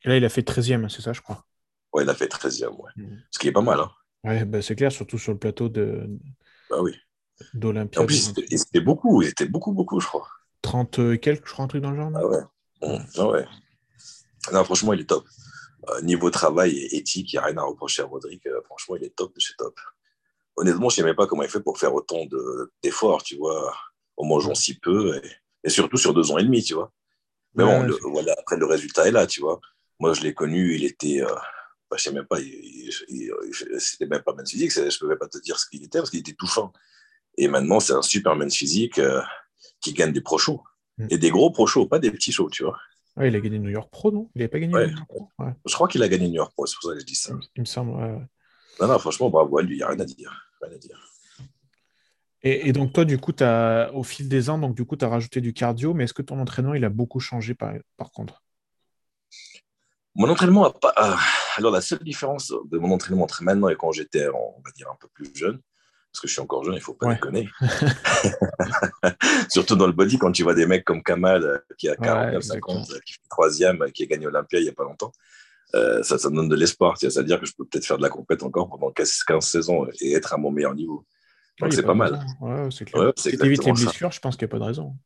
Et là, il a fait 13e, c'est ça, je crois. Ouais, il a fait 13e, ouais. Mm. Ce qui est pas mal. Hein. Ouais, bah, c'est clair, surtout sur le plateau de... bah, oui. d'Olympia. En plus, c'était beaucoup, il était beaucoup, beaucoup, je crois. 30 et quelques, je crois, un truc dans le genre. Ah ouais. Ah ouais. Non, franchement, il est top. Euh, niveau travail et éthique, il n'y a rien à reprocher à Rodrigue. Euh, franchement, il est top de chez top. Honnêtement, je ne sais même pas comment il fait pour faire autant d'efforts, tu vois, en mangeant si peu, et, surtout sur deux ans et demi, tu vois. Mais bon, le, voilà, après, le résultat est là, tu vois. Moi, je l'ai connu, il était. Euh, bah, je ne sais même pas, c'était même pas man physique, je ne pouvais pas te dire ce qu'il était parce qu'il était tout fin. Et maintenant, c'est un superman physique euh, qui gagne des pro shows. Mm. Et des gros pro shows, pas des petits shows, tu vois. Ouais, il a gagné New York Pro, non? Il n'avait pas gagné ouais. New York Pro ouais. Je crois qu'il a gagné New York Pro, c'est pour ça que je dis ça. Il me semble, ouais. Non, non, franchement, bravo à lui, il n'y a rien à dire. Rien à dire. Et, et, donc, toi, du coup, as, au fil des ans, donc, du coup, tu as rajouté du cardio, mais est-ce que ton entraînement, il a beaucoup changé par, par contre? Mon entraînement a pas. Alors, la seule différence de mon entraînement entre maintenant et quand j'étais, on va dire, un peu plus jeune, parce que je suis encore jeune, il ne faut pas ouais. déconner. <laughs> Surtout dans le body, quand tu vois des mecs comme Kamal euh, qui a 49, ouais, 50, qui fait troisième, qui a gagné Olympia il n'y a pas longtemps, euh, ça, ça me donne de l'espoir. C'est-à-dire que je peux peut-être faire de la compète encore pendant 15, 15 saisons et être à mon meilleur niveau. Donc c'est pas, pas mal. Ouais, c'est évites les blessures, je pense qu'il n'y a pas de raison.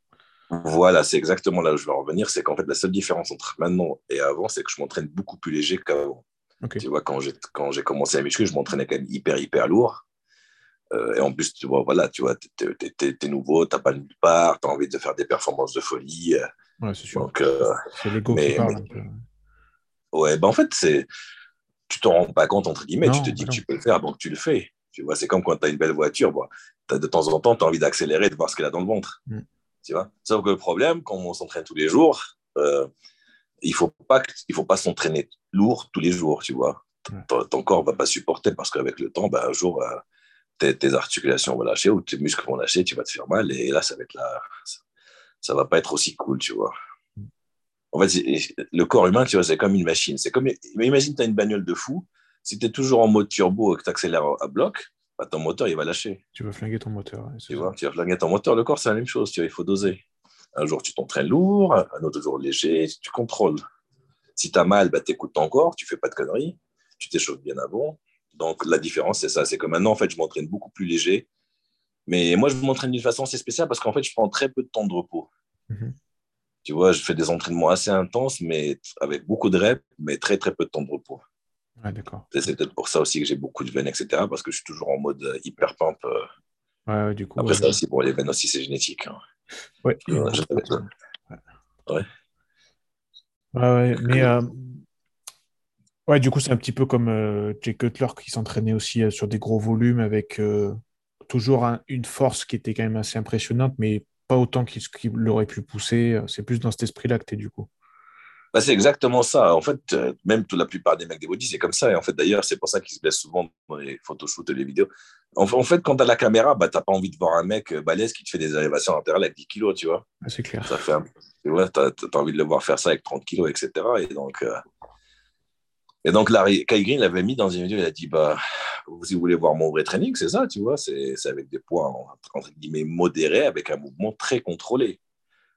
Voilà, c'est exactement là où je veux en revenir. C'est qu'en fait, la seule différence entre maintenant et avant, c'est que je m'entraîne beaucoup plus léger qu'avant. Okay. Tu vois, quand j'ai commencé à muscu, je m'entraînais quand même hyper, hyper lourd. Euh, et en plus, tu vois, voilà, tu vois, t'es, es, es, nouveau, t'as pas nulle part, t'as envie de faire des performances de folie. Ouais, c'est sûr. Donc, euh, c'est l'ego qui parle. Mais, ouais, ben en fait, c'est, tu t'en rends pas compte, entre guillemets, non, tu te dis non. que tu peux le faire, donc tu le fais. Tu vois, c'est comme quand tu as une belle voiture, bon, de temps en temps, tu as envie d'accélérer, de voir ce qu'elle a dans le ventre. Mm. Tu vois Sauf que le problème, quand on s'entraîne tous les jours, euh, il ne faut pas, il faut pas s'entraîner lourd tous les jours, tu vois. Ton, ton, corps ne va pas supporter parce qu'avec le temps, ben, un jour, ben, tes, tes, articulations vont lâcher ou tes muscles vont lâcher, tu vas te faire mal et là, ça va être là, ça, ne va pas être aussi cool, tu vois. En fait, le corps humain, tu vois, c'est comme une machine. C'est comme, imagine, tu as une bagnole de fou. Si tu es toujours en mode turbo et que tu accélères à bloc, bah, ton moteur, il va lâcher. Tu vas flinguer ton moteur. Tu, vois, tu vas flinguer ton moteur. Le corps, c'est la même chose. Tu vois, il faut doser. Un jour, tu t'entraînes lourd, un autre jour léger, tu contrôles. Si tu as mal, bah, tu écoutes ton corps, tu fais pas de conneries, tu t'échauffes bien avant. Donc, la différence, c'est ça. C'est que maintenant, en fait, je m'entraîne beaucoup plus léger. Mais moi, je m'entraîne d'une façon assez spéciale parce qu'en fait, je prends très peu de temps de repos. Mhm. Tu vois, je fais des entraînements assez intenses, mais avec beaucoup de reps, mais très, très peu de temps de repos. Ouais, d'accord. Et C'est peut-être pour ça aussi que j'ai beaucoup de veines, etc. Parce que je suis toujours en mode euh, hyper pump. euh. Ouais, ouais, du coup. Après, ça aussi, pour les veines aussi, c'est génétique. hein. ouais, ouais, mais euh, ouais, du coup, c'est un petit peu comme euh, Jay Cutler qui s'entraînait aussi euh, sur des gros volumes avec euh, toujours un- une force qui était quand même assez impressionnante, mais pas autant qu'il qu'il l'aurait pu pousser. C'est plus dans cet esprit-là que tu es du coup. Bah, c'est exactement ça. En fait, euh, même toute la plupart des mecs des body, c'est comme ça. Et en fait, d'ailleurs, c'est pour ça qu'ils se blessent souvent dans les photoshoots et les vidéos. En, en fait, quand tu as la caméra, bah, tu n'as pas envie de voir un mec euh, balèze qui te fait des élévations latérales avec 10 kilos, tu vois. Ouais, c'est clair. Ça fait un... tu vois, t'as, t'as envie de le voir faire ça avec 30 kilos, etc. Et donc, euh, et donc Larry, Kai Green l'avait mis dans une vidéo, il a dit, bah, vous, si vous voulez voir mon vrai training, c'est ça, tu vois, c'est, c'est avec des poids, entre guillemets, modérés, avec un mouvement très contrôlé.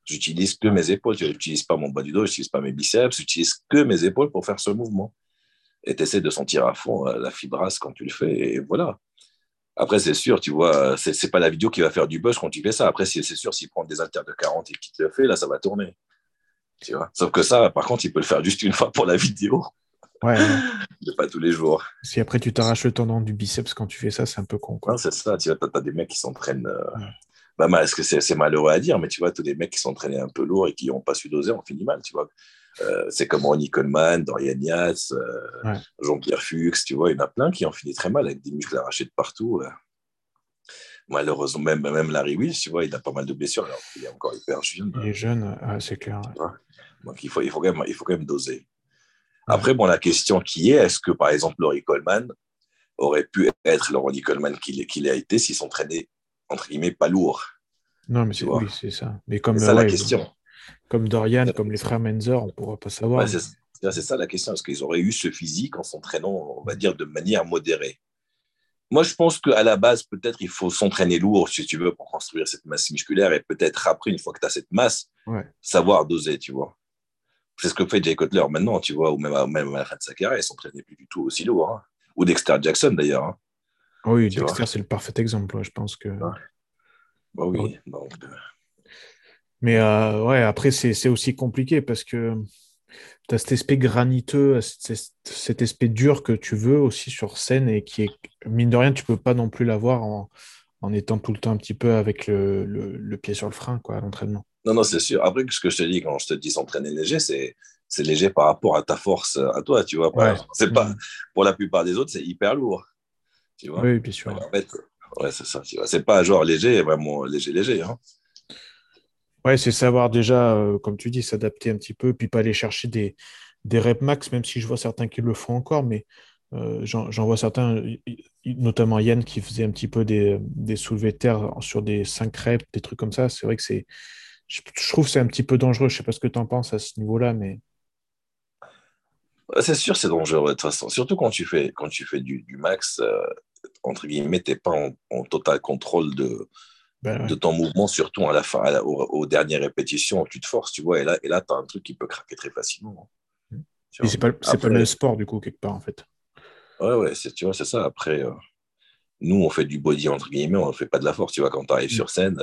J'utilise que mes épaules, je n'utilise pas mon bas du dos, je n'utilise pas mes biceps, j'utilise que mes épaules pour faire ce mouvement. Et tu essaies de sentir à fond euh, la fibrasse quand tu le fais, et voilà. Après, c'est sûr, tu vois, c'est, c'est pas la vidéo qui va faire du buzz quand tu fais ça. Après, c'est sûr, s'il prend des haltères de 40 et qu'il te le fait, là, ça va tourner. Tu vois. Sauf que ça, par contre, il peut le faire juste une fois pour la vidéo, Ouais, <laughs> mais pas tous les jours. Si après tu t'arraches le tendon du biceps quand tu fais ça, c'est un peu con, quoi. C'est ça, tu vois, t'as, des mecs qui s'entraînent. euh, Ouais. Bah, mal- est-ce que c'est, c'est malheureux à dire, mais tu vois, tous les mecs qui s'entraînaient un peu lourd et qui n'ont pas su doser ont fini mal, tu vois. Euh, c'est comme Ronnie Coleman, Dorian Yates, euh, Ouais. Jean-Pierre Fuchs, tu vois, il y en a plein qui ont fini très mal avec des muscles arrachés de partout. euh. Malheureusement, même, même Larry Wills, tu vois, il a pas mal de blessures alors qu'il est encore hyper jeune. Il est jeune, ouais, c'est clair. ouais. Donc, il faut, il faut, quand, même, il faut quand même doser. Après, bon, la question qui est, est-ce que, par exemple, Laurie Coleman aurait pu être le Ronnie Coleman qu'il qu'il a été s'il s'entraînait, entre guillemets, pas lourd Non, mais c'est oui, c'est ça. Mais comme, C'est ça la question. comme Dorian, comme les frères Menzer, on pourra pas savoir. Ouais, c'est ça la question. Est-ce qu'ils auraient eu ce physique en s'entraînant, on va dire, de manière modérée? Moi, je pense qu'à la base, peut-être, il faut s'entraîner lourd, si tu veux, pour construire cette masse musculaire et peut-être après, une fois que tu as cette masse, Ouais. savoir doser, tu vois. C'est ce que fait Jay Cutler maintenant, tu vois, ou même à, même à la fin de sa carrière, il s'entraînait plus du tout aussi lourd. hein. Ou Dexter Jackson, d'ailleurs. hein. Oui, Tu Dexter, c'est le parfait exemple, ouais, je pense que. Bah oui. Ouais. Donc, euh, Mais euh, ouais, après, c'est aussi compliqué parce que tu as cet aspect graniteux, cet, aspect dur que tu veux aussi sur scène et qui est, mine de rien, tu peux pas non plus l'avoir en, en étant tout le temps un petit peu avec le, le, le pied sur le frein, quoi, à l'entraînement. Non, non, c'est sûr. Après, ce que je te dis, quand je te dis s'entraîner léger, c'est c'est léger par rapport à ta force, à toi, tu vois. Ouais. C'est pas, Mhm. pour la plupart des autres, c'est hyper lourd. Tu vois. Oui, bien sûr. En fait, ouais, c'est ça. C'est pas genre léger, vraiment léger, léger. Hein. Ouais, c'est savoir déjà, euh, comme tu dis, s'adapter un petit peu, puis pas aller chercher des, des reps max, même si je vois certains qui le font encore, mais euh, j'en j'en vois certains, notamment Yann, qui faisait un petit peu des, des soulevés de terre sur des 5 reps, des trucs comme ça. C'est vrai que c'est. Je, je trouve que c'est un petit peu dangereux. Je sais pas ce que tu en penses à ce niveau-là, mais. C'est sûr, c'est dangereux de toute façon. Surtout quand tu fais, quand tu fais du, du max, euh, entre guillemets, tu n'es pas en, en total contrôle de, ben ouais. de ton mouvement, surtout à la fin, à la- aux, aux dernières répétitions, tu te forces, tu vois. Et là, et là tu as un truc qui peut craquer très facilement. Vois. c'est pas, pas le même sport, du coup, quelque part, en fait. Ouais, ouais, c'est, tu vois, c'est ça. Après, euh, nous, on fait du body, entre guillemets, on ne fait pas de la force. Tu vois, quand tu arrives Mm. sur scène,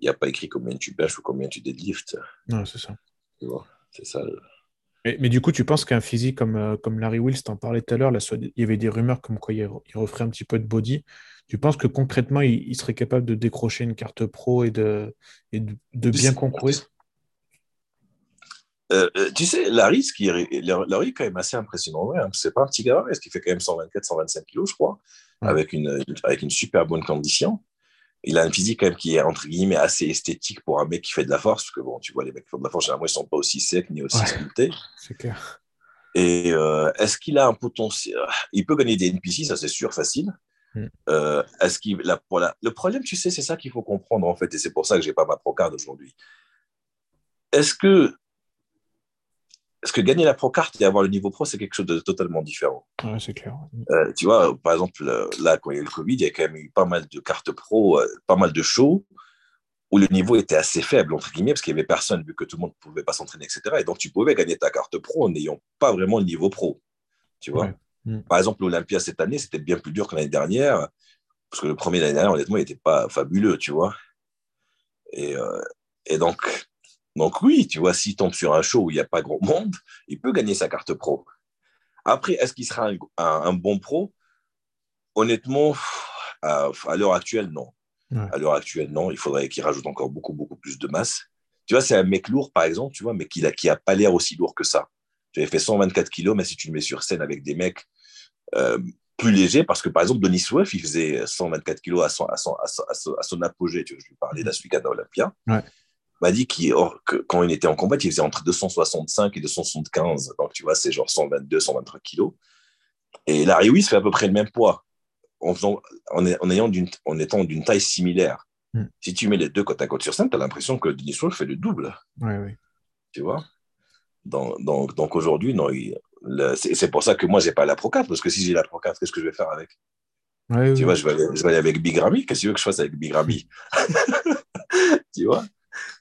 il n'y a pas écrit combien tu benches ou combien tu deadlifts. Non, c'est ça. Tu vois, c'est ça. le- Mais, mais du coup, tu penses qu'un physique comme, euh, comme Larry Wills, t'en parlais tout à l'heure, il y avait des rumeurs comme quoi il, il referait un petit peu de body. Tu penses que concrètement, il, il serait capable de décrocher une carte pro et de, et de, de Tu bien sais- concourir? Euh, euh, tu sais, Larry, ce qui est, Larry est quand même assez impressionnant. Hein. C'est pas un petit gars, parce qu'il fait quand même 124, 125 kilos, je crois, Ouais. avec, une, avec une super bonne condition. Il a un physique quand même qui est, entre guillemets, assez esthétique pour un mec qui fait de la force, parce que bon, tu vois, les mecs qui font de la force, généralement, ils sont pas aussi secs ni aussi Ouais. sculptés. <laughs> C'est clair. Et euh, est-ce qu'il a un potentiel? Il peut gagner des NPC, ça c'est sûr, facile. Mm. Euh, est-ce qu'il la- Le problème, tu sais, c'est ça qu'il faut comprendre en fait, et c'est pour ça que j'ai pas ma procard aujourd'hui. Est-ce que est-ce que gagner la procard et avoir le niveau pro, c'est quelque chose de totalement différent Ouais, c'est clair. Euh, Tu vois, par exemple, euh, là, quand il y a eu le Covid, il y a quand même eu pas mal de cartes pro, euh, pas mal de shows où le niveau était assez faible, entre guillemets, parce qu'il n'y avait personne, vu que tout le monde ne pouvait pas s'entraîner, etc. Et donc, tu pouvais gagner ta carte pro en n'ayant pas vraiment le niveau pro. Tu vois Ouais. Mm. Par exemple, l'Olympia cette année, c'était bien plus dur que l'année dernière, parce que le premier l'année dernière, honnêtement, il n'était pas fabuleux, tu vois. Et, euh, et donc, Donc oui, tu vois, s'il tombe sur un show où il n'y a pas grand monde, il peut gagner sa carte pro. Après, est-ce qu'il sera un, bon pro? Honnêtement, à, l'heure actuelle, non. À l'heure actuelle, non. Il faudrait qu'il rajoute encore beaucoup, beaucoup plus de masse. Tu vois, c'est un mec lourd, par exemple, tu vois, mais qui n'a qui a pas l'air aussi lourd que ça. J'avais fait 124 kilos, mais si tu le mets sur scène avec des mecs euh, plus légers, parce que par exemple, Denis Swift, il faisait 124 kilos à son, à son, à son, apogée. Tu vois, je lui parlais d'Aswikana Olympia. Ouais. M'a dit qu'il, que quand il était en combat, il faisait entre 265 et 275. Donc, tu vois, c'est genre 122, 123 kilos. Et Larry Weiss fait à peu près le même poids, en, faisant, en, ayant en étant d'une taille similaire. Hmm. Si tu mets les deux côte à côte sur scène, tu as l'impression que Denis Swift fait le double. Oui, oui. Tu vois? Donc, donc, donc aujourd'hui, non, c'est pour ça que moi, j'ai pas la Pro 4, parce que si j'ai la Pro 4, qu'est-ce que je vais faire avec? Tu vois, je vais, aller, je vais, aller, avec Big Ramy. Qu'est-ce que tu veux que je fasse avec Big Ramy? <laughs> Tu vois?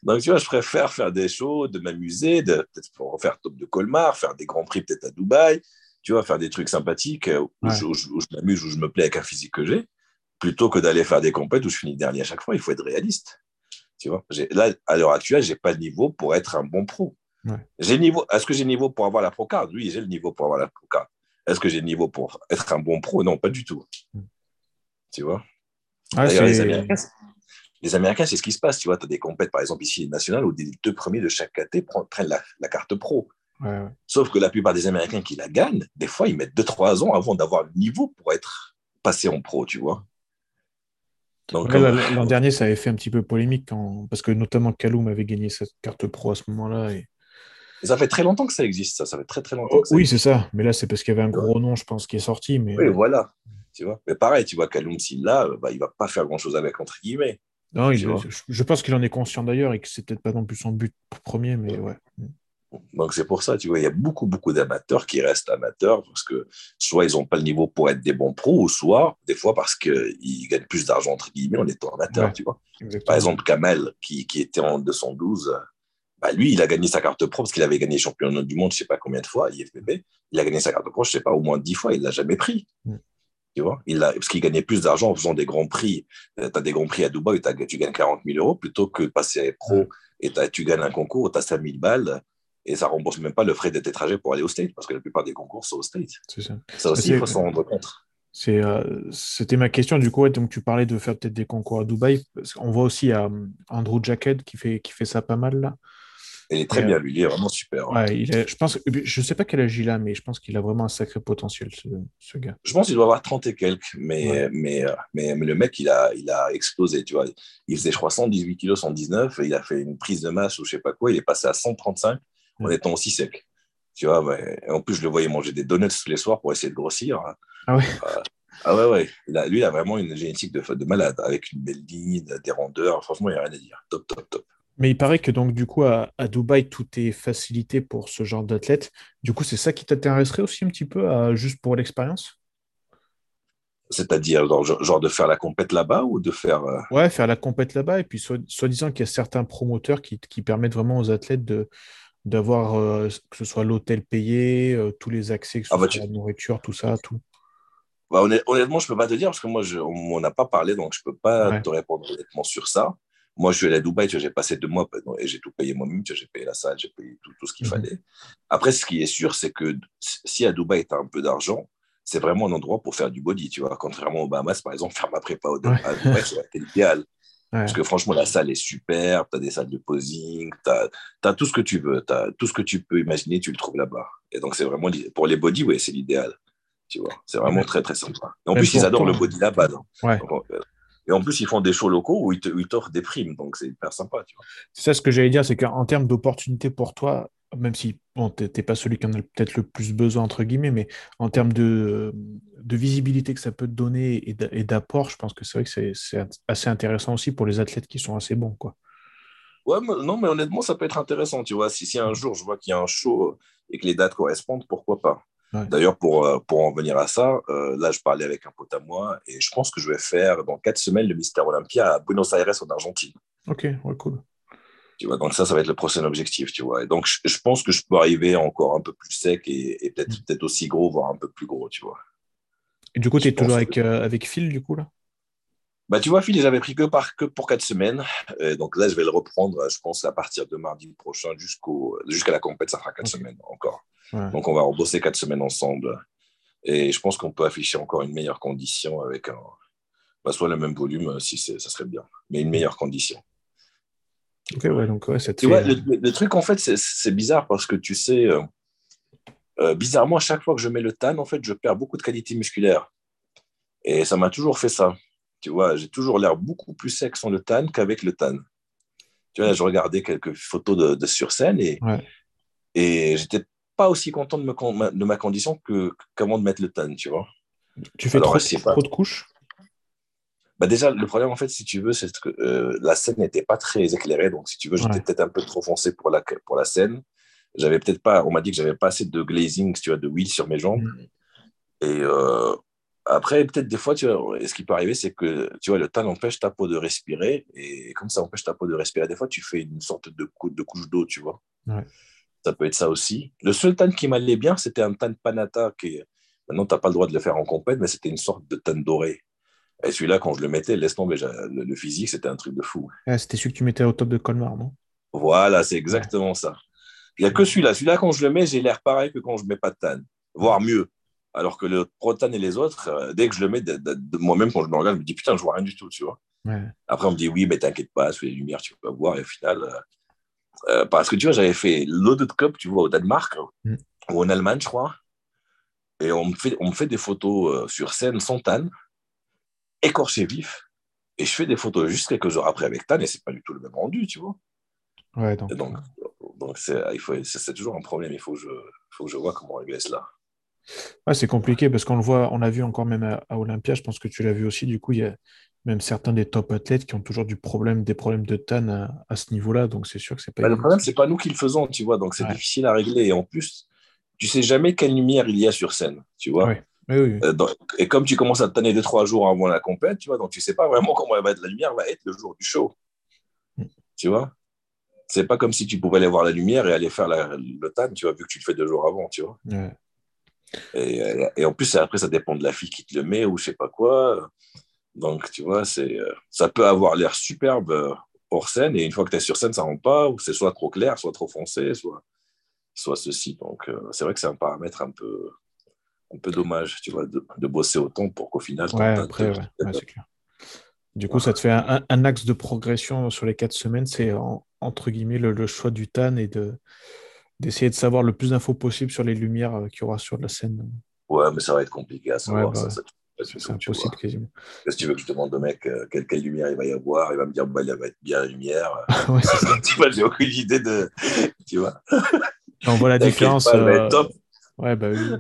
Donc, tu vois, je préfère faire des shows, de m'amuser, de, peut-être pour faire top de Colmar, faire des grands prix peut-être à Dubaï, tu vois, faire des trucs sympathiques où, je, m'amuse, où je me plais avec un physique que j'ai, plutôt que d'aller faire des compètes où je finis dernier à chaque fois. Il faut être réaliste. Tu vois, là, à l'heure actuelle, j'ai pas le niveau pour être un bon pro. J'ai niveau. Est-ce que j'ai le niveau pour avoir la pro card? Oui, j'ai le niveau pour avoir la pro card. Est-ce que j'ai le niveau pour être un bon pro? Non, pas du tout. Mm. Tu vois? Les Américains, les Américains, c'est ce qui se passe. Tu vois, tu as des compètes, par exemple, ici nationales, où les deux premiers de chaque KT prennent la, carte pro. Sauf que la plupart des Américains qui la gagnent, des fois, ils mettent 2-3 ans avant d'avoir le niveau pour être passé en pro, tu vois. L'an dernier, ça avait fait un petit peu polémique parce que notamment Kaloum avait gagné cette carte pro à ce moment-là. Et... Ça fait très longtemps que ça existe, ça. Ça fait très très longtemps. oui, c'est ça. Mais là, c'est parce qu'il y avait un gros nom, je pense, qui est sorti. Mais... Oui, voilà. Tu vois. Mais pareil, tu vois, Kaloum, s'il l'a, bah, il va pas faire grand-chose avec, entre guillemets. Non, je, pense qu'il en est conscient d'ailleurs et que c'est peut-être pas non plus son but premier, mais ouais. Donc c'est pour ça, tu vois, il y a beaucoup, beaucoup d'amateurs qui restent amateurs parce que soit ils n'ont pas le niveau pour être des bons pros, ou soit des fois parce qu'ils gagnent plus d'argent, entre guillemets, en étant amateur, tu vois. Par exemple, Kamel, qui, qui, était en 212, bah lui, il a gagné sa carte pro parce qu'il avait gagné championnat du monde, je ne sais pas combien de fois, IFBB. Il a gagné sa carte pro, je ne sais pas, au moins 10 fois, il ne l'a jamais pris. Mm. Tu vois il a, parce qu'il gagnait plus d'argent en faisant des grands prix. Euh, tu as des grands prix à Dubaï, tu gagnes 40 000 euros plutôt que de passer pro et tu gagnes un concours, tu as 5 000 balles et ça rembourse même pas le frais de tes trajets pour aller au State parce que la plupart des concours sont au State. C'est ça. Ça aussi, il faut s'en rendre compte. Euh, c'était ma question du coup. donc tu parlais de faire peut-être des concours à Dubaï. On voit aussi euh, Andrew Jacket qui fait, qui fait ça pas mal là. Il est très bien, lui, il est vraiment super. Ouais, il est, je pense, je sais pas quel âge il a, mais je pense qu'il a vraiment un sacré potentiel, ce, gars. Je pense qu'il doit avoir 30 et quelques, mais, mais, mais, mais, le mec, il a, il a explosé, tu vois. Il faisait, je crois, 118 kilos, 119, et il a fait une prise de masse ou je sais pas quoi, il est passé à 135 en étant aussi sec. Tu vois, en plus, je le voyais manger des donuts tous les soirs pour essayer de grossir. Ah ouais euh, Ah ouais, ouais. lui, il a vraiment une génétique de, de malade, avec une belle ligne, des rondeurs. Franchement, il n'y a rien à dire. Top, top, top. Mais il paraît que donc du coup à, Dubaï tout est facilité pour ce genre d'athlète. Du coup, c'est ça qui t'intéresserait aussi un petit peu, juste pour l'expérience? C'est-à-dire genre, de faire la compète là-bas ou de faire euh, Ouais, faire la compète là-bas et puis soi-disant qu'il y a certains promoteurs qui, permettent vraiment aux athlètes de d'avoir euh, que ce soit l'hôtel payé, euh, tous les accès, que ce ah bah, soit la nourriture, tout ça, tout. Bah, honnêtement, je peux pas te dire parce que moi, je, on m'en a pas parlé, donc je peux pas te répondre honnêtement sur ça. Moi, je suis allé à Dubaï, j'ai passé deux mois et j'ai tout payé moi-même, j'ai payé la salle, j'ai payé tout, ce qu'il mhm. fallait. Après, ce qui est sûr, c'est que si à Dubaï, tu as un peu d'argent, c'est vraiment un endroit pour faire du body, tu vois. Contrairement aux Bahamas, par exemple, <laughs> faire ma prépa au Dubaï, c'est l'idéal. <laughs> Parce que franchement, la salle est super, tu as des salles de posing, tu as, tout ce que tu veux, as tout ce que tu peux imaginer, tu le trouves là-bas. Et donc, c'est vraiment, pour les body, ouais, c'est l'idéal. Tu vois, c'est vraiment très, très sympa. Et en plus, ils adorent le body là-bas. Ouais. Euh, et en plus, ils font des shows locaux où ils t'offrent des primes, donc c'est hyper sympa. C'est ça ce que j'allais dire, c'est qu'en termes d'opportunités pour toi, même si bon, tu n'es pas celui qui en a peut-être le plus besoin, entre guillemets, mais en termes de, de visibilité que ça peut te donner et d'apport, je pense que c'est vrai que c'est assez intéressant aussi pour les athlètes qui sont assez bons. Quoi. Ouais, non, mais honnêtement, ça peut être intéressant, tu vois. Si, si un jour je vois qu'il y a un show et que les dates correspondent, pourquoi pas? D'ailleurs, pour, euh, pour en venir à ça, euh, là, je parlais avec un pote à moi et je pense que je vais faire dans quatre semaines le Mister Olympia à Buenos Aires en Argentine. Ok, ouais, cool. Tu vois, donc ça, ça va être le prochain objectif, tu vois. Et donc, je, pense que je peux arriver encore un peu plus sec et, peut-être mm. peut aussi gros, voire un peu plus gros, tu vois. Et du coup, tu es toujours avec, euh, avec Phil, du coup, là? Bah, tu vois, Phil, j'avais pris que, par, que pour quatre semaines. donc là, je vais le reprendre, je pense, à partir de mardi prochain jusqu'au, jusqu'à la compète, ça fera quatre semaines encore. Donc on va rebosser quatre semaines ensemble. Et je pense qu'on peut afficher encore une meilleure condition avec un, bah, soit le même volume, si ça serait bien, mais une meilleure condition. Ok, ouais, donc ouais, Tu vois, le, truc, en fait, c'est bizarre parce que tu sais, euh, euh, bizarrement, à chaque fois que je mets le tan, en fait, je perds beaucoup de qualité musculaire. Et ça m'a toujours fait ça. Tu vois, j'ai toujours l'air beaucoup plus sec sans le tan qu'avec le tan. Tu vois, je regardais quelques photos de, sur scène et, et j'étais pas aussi content de, me, de ma condition qu'avant de mettre le tan, tu vois. Tu fais trop, trop de couches? Bah déjà, le problème, en fait, si tu veux, c'est que euh, la scène n'était pas très éclairée. Donc, si tu veux, j'étais peut-être un peu trop foncé pour la, pour la scène. J'avais peut-être pas, on m'a dit que j'avais pas assez de glazing, tu vois, de huile sur mes jambes. Mm. Et euh, après, peut-être des fois, tu vois, ce qui peut arriver, c'est que, tu vois, le tan empêche ta peau de respirer. Et comme ça empêche ta peau de respirer, des fois, tu fais une sorte de, de couche d'eau, tu vois. Ça peut être ça aussi. Le seul tan qui m'allait bien, c'était un tan panata qui Maintenant, tu n'as pas le droit de le faire en compète, mais c'était une sorte de tan doré. Et celui-là, quand je le mettais, laisse tomber, le, physique, c'était un truc de fou. c'était celui que tu mettais au top de Colmar, non? Voilà, c'est exactement ça. Il n'y a que celui-là. Celui-là, quand je le mets, j'ai l'air pareil que quand je ne mets pas de tan, voire mieux. Alors que le Protan et les autres, euh, dès que je le mets, moi-même, quand je me regarde, je me dis putain, je vois rien du tout, tu vois. Après, on me dit oui, mais t'inquiète pas, sous les lumières, tu peux voir. Et au final, euh, euh, parce que tu vois, j'avais fait de Cup, tu vois, au Danemark, mm. ou en Allemagne, je crois. Et on me fait, on me fait des photos sur scène sans tan écorché vif. Et je fais des photos juste quelques jours après avec Tan et c'est pas du tout le même rendu, tu vois. Ouais, donc. donc, donc c'est, toujours un problème. Il faut que je, faut que je vois comment régler cela. Ouais, c'est compliqué parce qu'on le voit, on l'a vu encore même à, Olympia. Je pense que tu l'as vu aussi. Du coup, il y a même certains des top athlètes qui ont toujours du problème, des problèmes de tan à, ce niveau-là. Donc c'est sûr que c'est pas. Bah, le problème, c'est pas nous qui le faisons, tu vois. Donc c'est difficile à régler. Et en plus, tu sais jamais quelle lumière il y a sur scène, tu vois. Euh, et comme tu commences à te tanner deux, trois jours avant la compète, tu vois, donc tu sais pas vraiment comment va être, la lumière va être le jour du show. Mm. Tu vois C'est pas comme si tu pouvais aller voir la lumière et aller faire le tan, tu vois, vu que tu le fais deux jours avant, tu vois. Et, en plus, après, ça dépend de la fille qui te le met ou je sais pas quoi. Donc, tu vois, c'est, euh, ça peut avoir l'air superbe euh, hors scène et une fois que tu es sur scène, ça rend pas, ou c'est soit trop clair, soit trop foncé, soit, soit ceci. Donc, c'est vrai que c'est un paramètre un peu, un peu dommage, tu vois, de, bosser autant pour qu'au final. Ouais, après, ouais, c'est clair. Du coup, ça te fait un, axe de progression sur les quatre semaines, c'est entre guillemets le, choix du TAN et de d'essayer de savoir le plus d'infos possible sur les lumières euh, qu'il y aura sur la scène. Ouais, mais ça va être compliqué à savoir. Bah c'est impossible quasiment. Qu'est-ce que tu veux que je demande au mec euh, quelle, lumière il va y avoir? Il va me dire, bah, il va être bien la lumière. <laughs> <laughs> tu vois, j'ai aucune idée de. Tu vois On voit la différence. Euh, top. Ouais, bah oui.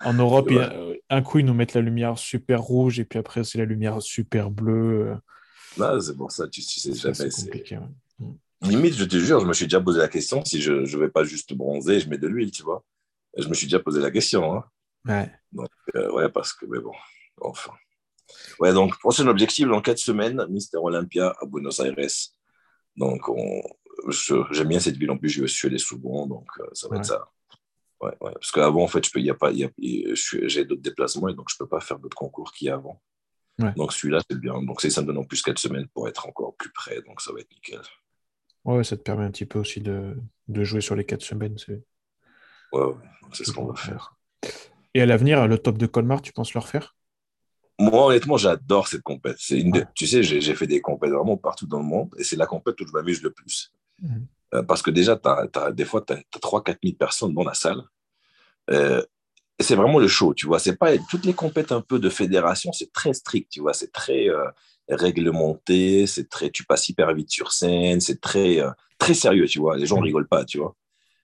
En Europe, <laughs> un coup, ils nous mettent la lumière super rouge et puis après, c'est la lumière super bleue. Non, c'est pour ça, tu, sais jamais. C'est compliqué. Limite, je te jure, je me suis déjà posé la question si je ne vais pas juste bronzer, je mets de l'huile, tu vois. je me suis déjà posé la question. Hein. Ouais. Donc, euh, ouais, parce que, mais bon, enfin. Ouais, donc, prochain objectif, dans quatre semaines, Mister Olympia à Buenos Aires. Donc, on... j'aime bien cette ville, en plus, je suis allé souvent, donc euh, ça va être ça. Ouais, ouais. Parce qu'avant, en fait, je peux, y a pas, y a, j'ai d'autres déplacements et donc je ne peux pas faire d'autres concours qu'il y a avant. Donc celui-là, c'est bien. Donc ça me donne en plus 4 semaines pour être encore plus près. Donc ça va être nickel. Ouais, ça te permet un petit peu aussi de, de jouer sur les 4 semaines. C'est... Ouais, c'est ce qu'on va faire. Et à l'avenir, le top de Colmar, tu penses le refaire? Moi, honnêtement, j'adore cette compète. C'est une Tu sais, j'ai, fait des compètes vraiment partout dans le monde et c'est la compète où je m'amuse le plus. Mhm. Euh, parce que déjà, des fois, tu as 3-4 000 personnes dans la salle. Euh, c'est vraiment le show, tu vois. C'est pas toutes les compètes un peu de fédération, c'est très strict, tu vois. C'est très euh, réglementé, c'est très, tu passes hyper vite sur scène, c'est très, très sérieux, tu vois. Les gens rigolent pas, tu vois.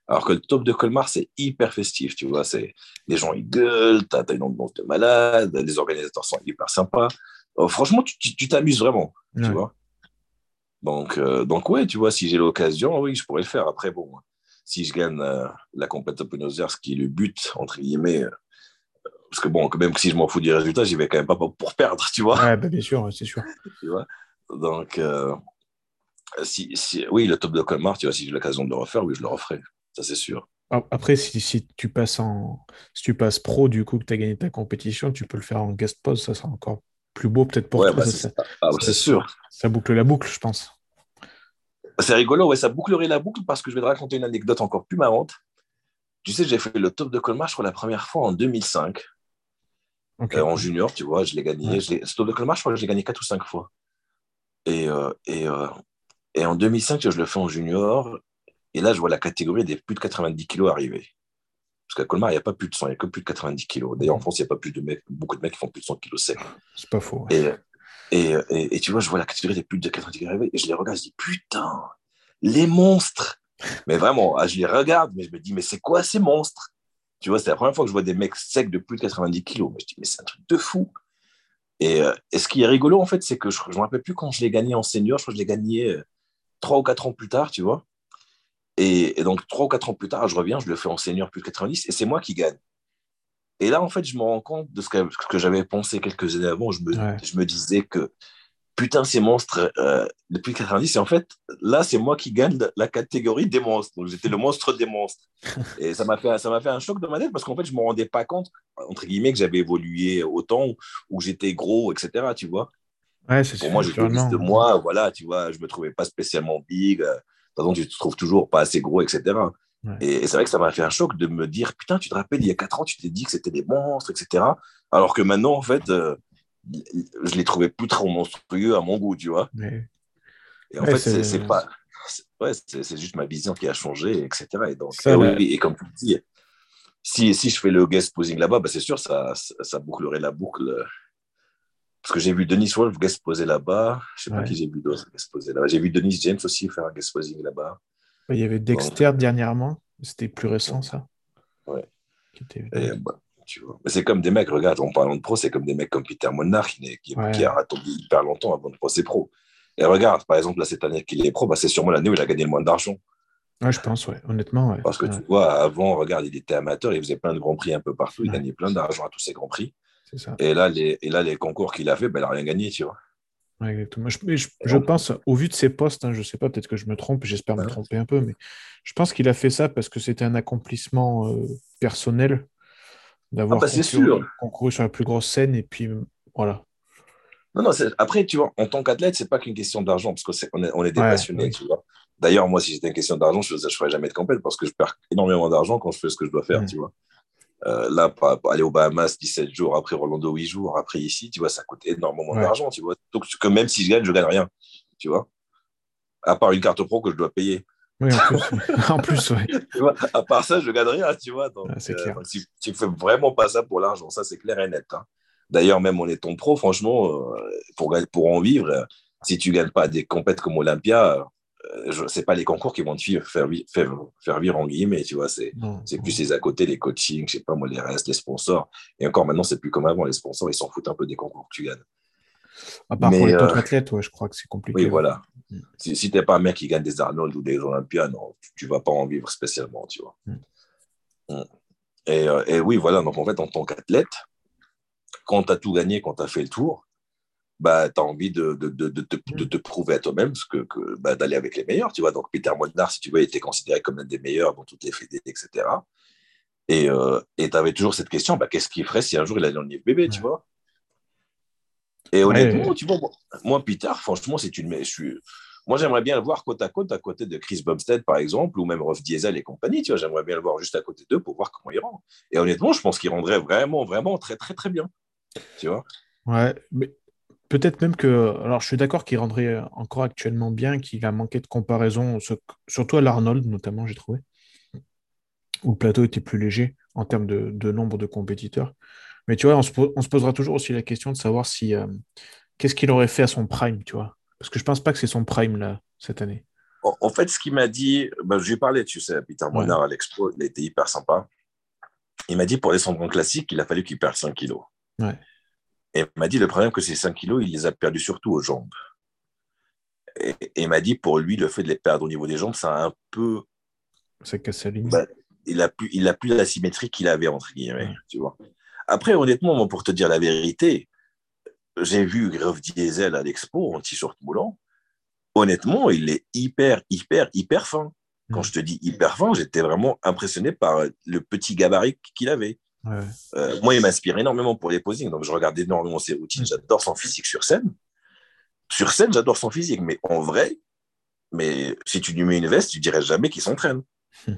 Alors que le top de Colmar, c'est hyper festif, tu vois. C'est les gens ils gueulent, t'as as une ambiance de malade, les organisateurs sont hyper sympas. franchement, tu t'amuses vraiment, tu vois. Donc, euh, donc ouais, tu vois, si j'ai l'occasion, oui, je pourrais le faire. Après, bon, si je gagne euh, la compétition Buenos Aires, qui est le but, entre guillemets, euh, parce que bon, même si je m'en fous du résultat, j'y vais quand même pas pour perdre, tu vois. Ouais, bah, bien sûr, c'est sûr. <laughs> tu vois donc, si, si, oui, le top de Colmar, tu vois, si j'ai l'occasion de le refaire, oui, je le referai. Ça, c'est sûr. Après, si, si, tu passes en, si tu passes pro, du coup, que tu as gagné ta compétition, tu peux le faire en guest post, ça sera encore plus beau peut-être pour toi. Bah, ah, c'est sûr. Ça boucle la boucle, je pense. C'est rigolo, ouais, ça bouclerait la boucle parce que je vais te raconter une anecdote encore plus marrante. Tu sais, j'ai fait le top de Colmar, je crois, la première fois en 2005. Euh, en junior, tu vois, je l'ai gagné. Ce top de Colmar, je crois que j'ai gagné 4 ou 5 fois. Et, euh, et, euh, et, en 2005, je le fais en junior. Et là, je vois la catégorie des plus de 90 kilos arriver. Parce qu'à Colmar, il n'y a pas plus de 100, il n'y a que plus de 90 kilos. D'ailleurs, en France, il n'y a pas plus de mecs, beaucoup de mecs qui font plus de 100 kilos secs. C'est pas faux. Et, et, et, tu vois, je vois la catégorie des plus de 90 kilos arriver. Et je les regarde, je dis, putain, les monstres. Mais vraiment, ah, je les regarde, mais je me dis, mais c'est quoi ces monstres? Tu vois, c'est la première fois que je vois des mecs secs de plus de 90 kilos. Mais je dis, mais c'est un truc de fou. Euh, et, ce qui est rigolo, en fait, c'est que je ne me rappelle plus quand je l'ai gagné en senior. Je crois que je l'ai gagné euh, trois ou quatre ans plus tard, tu vois. Et, donc, trois ou quatre ans plus tard, je reviens, je le fais en senior plus de 90 et c'est moi qui gagne. Et là, en fait, je me rends compte de ce que, que j'avais pensé quelques années avant. Je me, je me disais que putain, ces monstres euh, depuis 90. Et en fait, là, c'est moi qui gagne la catégorie des monstres. Donc, j'étais le monstre des monstres. Et ça m'a fait, ça m'a fait un choc dans ma tête parce qu'en fait, je ne me rendais pas compte, entre guillemets, que j'avais évolué autant ou j'étais gros, etc. Tu vois ouais, Pour moi, j'étais de moi. Voilà, tu vois, je ne me trouvais pas spécialement big. De toute façon, tu te trouves toujours pas assez gros, etc. Et, c'est vrai que ça m'a fait un choc de me dire, putain, tu te rappelles, il y a 4 ans, tu t'es dit que c'était des monstres, etc. Alors que maintenant, en fait, euh, je les trouvais plus trop monstrueux à mon goût, tu vois. Et en fait, c'est pas. Ouais, c'est juste ma vision qui a changé, etc. Et, donc, et, comme tu dis, si, si je fais le guest posing là-bas, bah, c'est sûr, ça, ça, bouclerait la boucle. Parce que j'ai vu Denis Wolf guest poser là-bas. Je sais pas qui j'ai vu d'autres guest poser là-bas. J'ai vu Denis James aussi faire un guest posing là-bas. Il y avait Dexter dernièrement. C'était plus récent, ça. Ouais. Et, bah, c'est comme des mecs, regarde, en parlant de pro, c'est comme des mecs comme Peter Monard qui, qui, a attendu hyper longtemps avant de passer pro. Et regarde, par exemple, là, cette année qu'il est pro, bah, c'est sûrement l'année où il a gagné le moins d'argent. Ouais, je pense, ouais. honnêtement. Parce que tu vois, avant, regarde, il était amateur, il faisait plein de grands prix un peu partout, il gagnait plein d'argent à tous ces grands prix. Ça. Et, là, les, et là, les concours qu'il a fait, bah, il n'a rien gagné, tu vois. exactement. Je, je, pense, au vu de ses postes, hein, je ne sais pas, peut-être que je me trompe, j'espère me tromper un peu, mais je pense qu'il a fait ça parce que c'était un accomplissement euh, personnel d'avoir ah bah, concouru, sur la plus grosse scène et puis voilà. Non, non, après, tu vois, en tant qu'athlète, c'est pas qu'une question d'argent, parce qu'on est, on est des passionnés, tu vois. D'ailleurs, moi, si c'était une question d'argent, je ne ferais jamais de compète parce que je perds énormément d'argent quand je fais ce que je dois faire, tu vois. Euh, là, pour, aller aux Bahamas 17 jours, après Orlando 8 jours, après ici, tu vois, ça coûte énormément d'argent, tu vois. Donc, que même si je gagne, je gagne rien, tu vois. À part une carte pro que je dois payer. Oui, en plus, <laughs> en tu vois, à part ça, je gagne rien, tu vois. Donc, clair. Euh, tu ne fais vraiment pas ça pour l'argent, ça c'est clair et net. Hein. D'ailleurs, même en étant pro, franchement, euh, pour, pour en vivre, euh, si tu ne gagnes pas des compètes comme Olympia, ce n'est pas les concours qui vont te faire, faire, faire vivre en guillemets, tu vois. C'est plus les à côté, les coachings, je sais pas moi, les restes, les sponsors. Et encore maintenant, c'est plus comme avant. Les sponsors, ils s'en foutent un peu des concours que tu gagnes. À part pour les autres athlètes, ouais, je crois que c'est compliqué. Oui, voilà. Si, si tu n'es pas un mec qui gagne des Arnold ou des Olympiades, non, tu ne vas pas en vivre spécialement, tu vois. Mm. Mm. Et, euh, et, oui, voilà, donc en fait, en tant qu'athlète, quand tu as tout gagné, quand tu as fait le tour, bah, tu as envie de, de, de, de, te prouver à toi-même que, que bah, d'aller avec les meilleurs, tu vois. Donc, Peter Molnar, si tu veux, était considéré comme l'un des meilleurs dans toutes les fédés, etc. Et euh, tu avais toujours cette question, bah, qu'est-ce qu'il ferait si un jour il allait dans le bébé, tu vois? Et honnêtement, tu vois, moi, Peter, franchement, c'est une. Je suis... Moi, j'aimerais bien le voir côte à côte, à côté de Chris Bumstead, par exemple, ou même Rolf Diesel et compagnie. Tu vois, j'aimerais bien le voir juste à côté d'eux pour voir comment il rend. Et honnêtement, je pense qu'il rendrait vraiment, vraiment très, très, très bien. Tu vois Ouais, mais peut-être même que. Alors, je suis d'accord qu'il rendrait encore actuellement bien, qu'il a manqué de comparaison, surtout à l'Arnold, notamment, j'ai trouvé, où le plateau était plus léger en termes de, de nombre de compétiteurs. Mais tu vois, on se, posera toujours aussi la question de savoir si euh, qu'est-ce qu'il aurait fait à son prime, tu vois? Parce que je pense pas que c'est son prime là cette année. En, fait, ce qu'il m'a dit, ben, je lui ai parlé, tu sais, à Peter Monard à l'Expo, il était hyper sympa. Il m'a dit pour descendre en classique, il a fallu qu'il perde 5 kilos. Ouais. Et il m'a dit le problème que ces 5 kilos, il les a perdus surtout aux jambes. Et, il m'a dit pour lui, le fait de les perdre au niveau des jambes, ça a un peu. Ça casse la ligne. Ben, il a plus, il a plus la symétrie qu'il avait entre guillemets, tu vois. Après, honnêtement, pour te dire la vérité, j'ai vu Grove Diesel à l'expo en t-shirt moulant. Honnêtement, il est hyper, hyper, hyper fin. Quand mm. je te dis hyper fin, j'étais vraiment impressionné par le petit gabarit qu'il avait. Euh, moi, il m'inspire énormément pour les posings, donc je regarde énormément ses routines. J'adore son physique sur scène. Sur scène, j'adore son physique, mais en vrai, mais si tu lui mets une veste, tu dirais jamais qu'il s'entraîne.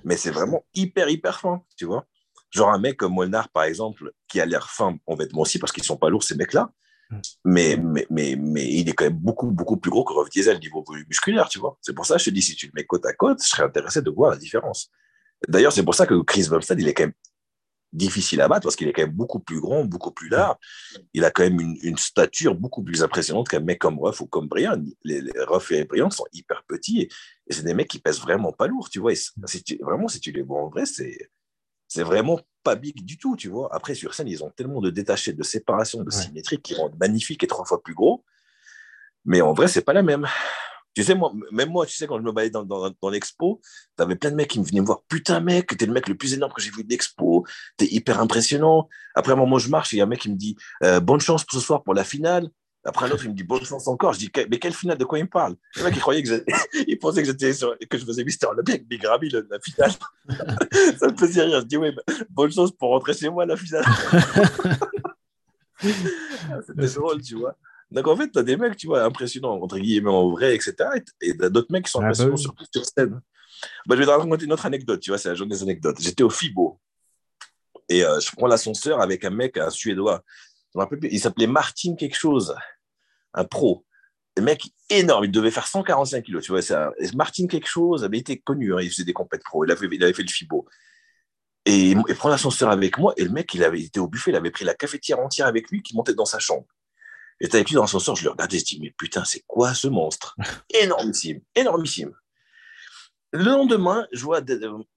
mais c'est vraiment hyper, hyper fin, tu vois. Genre un mec comme Molnar, par exemple, qui a l'air fin en vêtements aussi, parce qu'ils sont pas lourds, ces mecs-là. Mais, mais, mais, mais, il est quand même beaucoup, beaucoup plus gros que Rolf Diesel niveau musculaire, tu vois. C'est pour ça que je te dis, si tu le mets côte à côte, je serais intéressé de voir la différence. D'ailleurs, c'est pour ça que Chris Bumstead, il est quand même difficile à battre parce qu'il est quand même beaucoup plus grand, beaucoup plus large. Il a quand même une, stature beaucoup plus impressionnante qu'un mec comme Ruff ou comme Brian. Les, Ruff et Brian sont hyper petits et, c'est des mecs qui pèsent vraiment pas lourd, tu vois. vraiment, si tu les vois en vrai, c'est c'est vraiment pas big du tout, tu vois. Après, sur scène, ils ont tellement de détachés, de séparation, de symétrie qui rendent magnifique et trois fois plus gros. Mais en vrai, c'est pas la même. Tu sais, moi, même moi, tu sais, quand je me baladais dans, dans, dans l'expo, t'avais plein de mecs qui me venaient me voir. Putain, mec, t'es le mec le plus énorme que j'ai vu de l'expo. T'es hyper impressionnant. Après, un moment, je marche et il y a un mec qui me dit euh, Bonne chance pour ce soir pour la finale. Après, un autre, il me dit bonne chance encore. Je dis, mais quelle finale De quoi il me parle? Le mec, il croyait que <laughs> il pensait que, j'étais que je faisais Mister Olympia avec Big Ramy, la finale. <laughs> ça me faisait rire. Je dis, oui, bonne chance pour rentrer chez moi, la finale. <laughs> C'était drôle, tu vois. Donc, en fait, tu as des mecs, tu vois, impressionnants, entre guillemets, en vrai, etc. Et d'autres mecs qui sont ah, impressionnants, bah surtout sur scène. Bah, je vais te raconter une autre anecdote, tu vois, c'est la journée des anecdotes. J'étais au FIBO. Et euh, je prends l'ascenseur avec un mec, un Suédois. Il s'appelait Martin quelque chose un pro. Le mec énorme, il devait faire 145 kilos, tu vois. Ça. Martin quelque chose avait été connu, hein, il faisait des compètes pro, il avait, il avait fait le FIBO. Et il prend l'ascenseur avec moi, et le mec, il avait été au buffet, il avait pris la cafetière entière avec lui qui montait dans sa chambre. J'étais avec lui dans l'ascenseur, je le regardais, je dis, mais putain, c'est quoi ce monstre? <laughs> Énormissime, énormissime. Le lendemain, je vois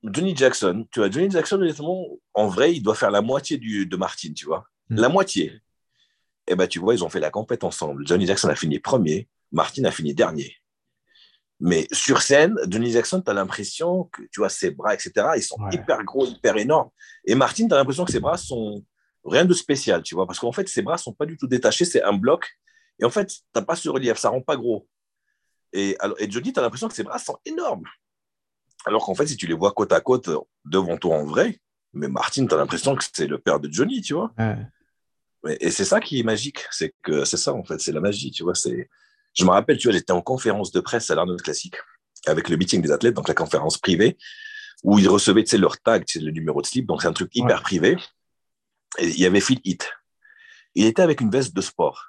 Johnny Jackson. Tu vois, Johnny Jackson, honnêtement, en vrai, il doit faire la moitié du, de Martin, tu vois. Hmm. La moitié eh ben, tu vois, ils ont fait la compète ensemble. Johnny Jackson a fini premier, Martin a fini dernier. Mais sur scène, Johnny Jackson, tu as l'impression que, tu vois, ses bras, etc., ils sont hyper gros, hyper énormes. Et Martin, tu as l'impression que ses bras sont rien de spécial, tu vois, parce qu'en fait, ses bras sont pas du tout détachés, c'est un bloc. Et en fait, tu pas ce relief, ça rend pas gros. Et, alors, et Johnny, tu as l'impression que ses bras sont énormes. Alors qu'en fait, si tu les vois côte à côte devant toi en vrai, mais Martin, tu as l'impression que c'est le père de Johnny, tu vois. Et c'est ça qui est magique, c'est que c'est ça en fait, c'est la magie, tu vois. C'est, je me rappelle, tu vois, j'étais en conférence de presse à l'Arnold Classique avec le meeting des athlètes, donc la conférence privée, où ils recevaient, tu sais, leur tag, tu sais, le numéro de slip, donc c'est un truc hyper privé. Et il y avait Phil Heath. Il était avec une veste de sport.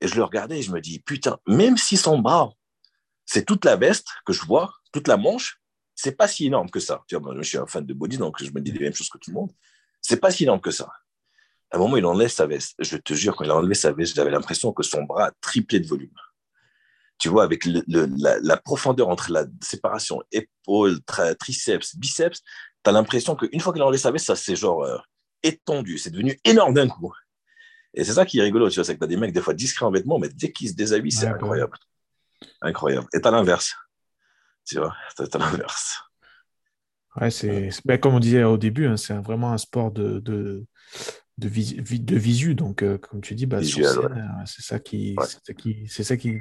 Et je le regardais et je me dis, putain, même si son bras, c'est toute la veste que je vois, toute la manche, c'est pas si énorme que ça. Tu vois, moi, je suis un fan de body, donc je me dis les mêmes choses que tout le monde. C'est pas si énorme que ça. À un moment, il enlève sa veste. Je te jure, quand il a enlevé sa veste, j'avais l'impression que son bras triplait de volume. Tu vois, avec la, profondeur entre la séparation épaule, triceps, biceps, tu as l'impression qu'une fois qu'il a enlevé sa veste, ça s'est genre euh, étendu. C'est devenu énorme d'un coup. Et c'est ça qui est rigolo, tu vois, c'est que tu as des mecs des fois discrets en vêtements, mais dès qu'ils se déshabillent, c'est incroyable. Incroyable. Et tu l'inverse. Tu vois, tu as, l'inverse. Ouais, c'est, ben, comme on disait au début, hein, c'est vraiment un sport de, de, de visu. Donc, euh, comme tu dis, bah, euh, c'est ça qui, c'est ça qui,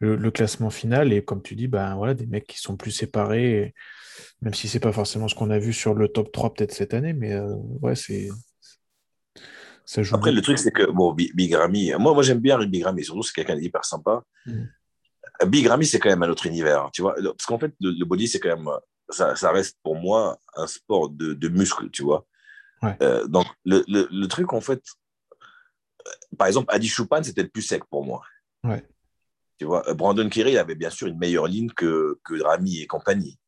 le, classement final. Et comme tu dis, bah, voilà, des mecs qui sont plus séparés, même si c'est pas forcément ce qu'on a vu sur le top 3 peut-être cette année, mais euh, ouais, c'est. Ça joue Après, le truc, c'est que bon, Big Ramy, moi, moi j'aime bien Big Ramy, surtout c'est quelqu'un d'hyper sympa. Mm. Big Ramy, c'est quand même un autre univers, tu vois. Parce qu'en fait, le, body, c'est quand même, ça, ça, reste pour moi un sport de, de muscles, tu vois. Euh, donc, le, le, truc, en fait, euh, par exemple, Adi Choupan, c'était le plus sec pour moi. Tu vois, euh, Brandon Kerry avait bien sûr une meilleure ligne que, que Rami et compagnie.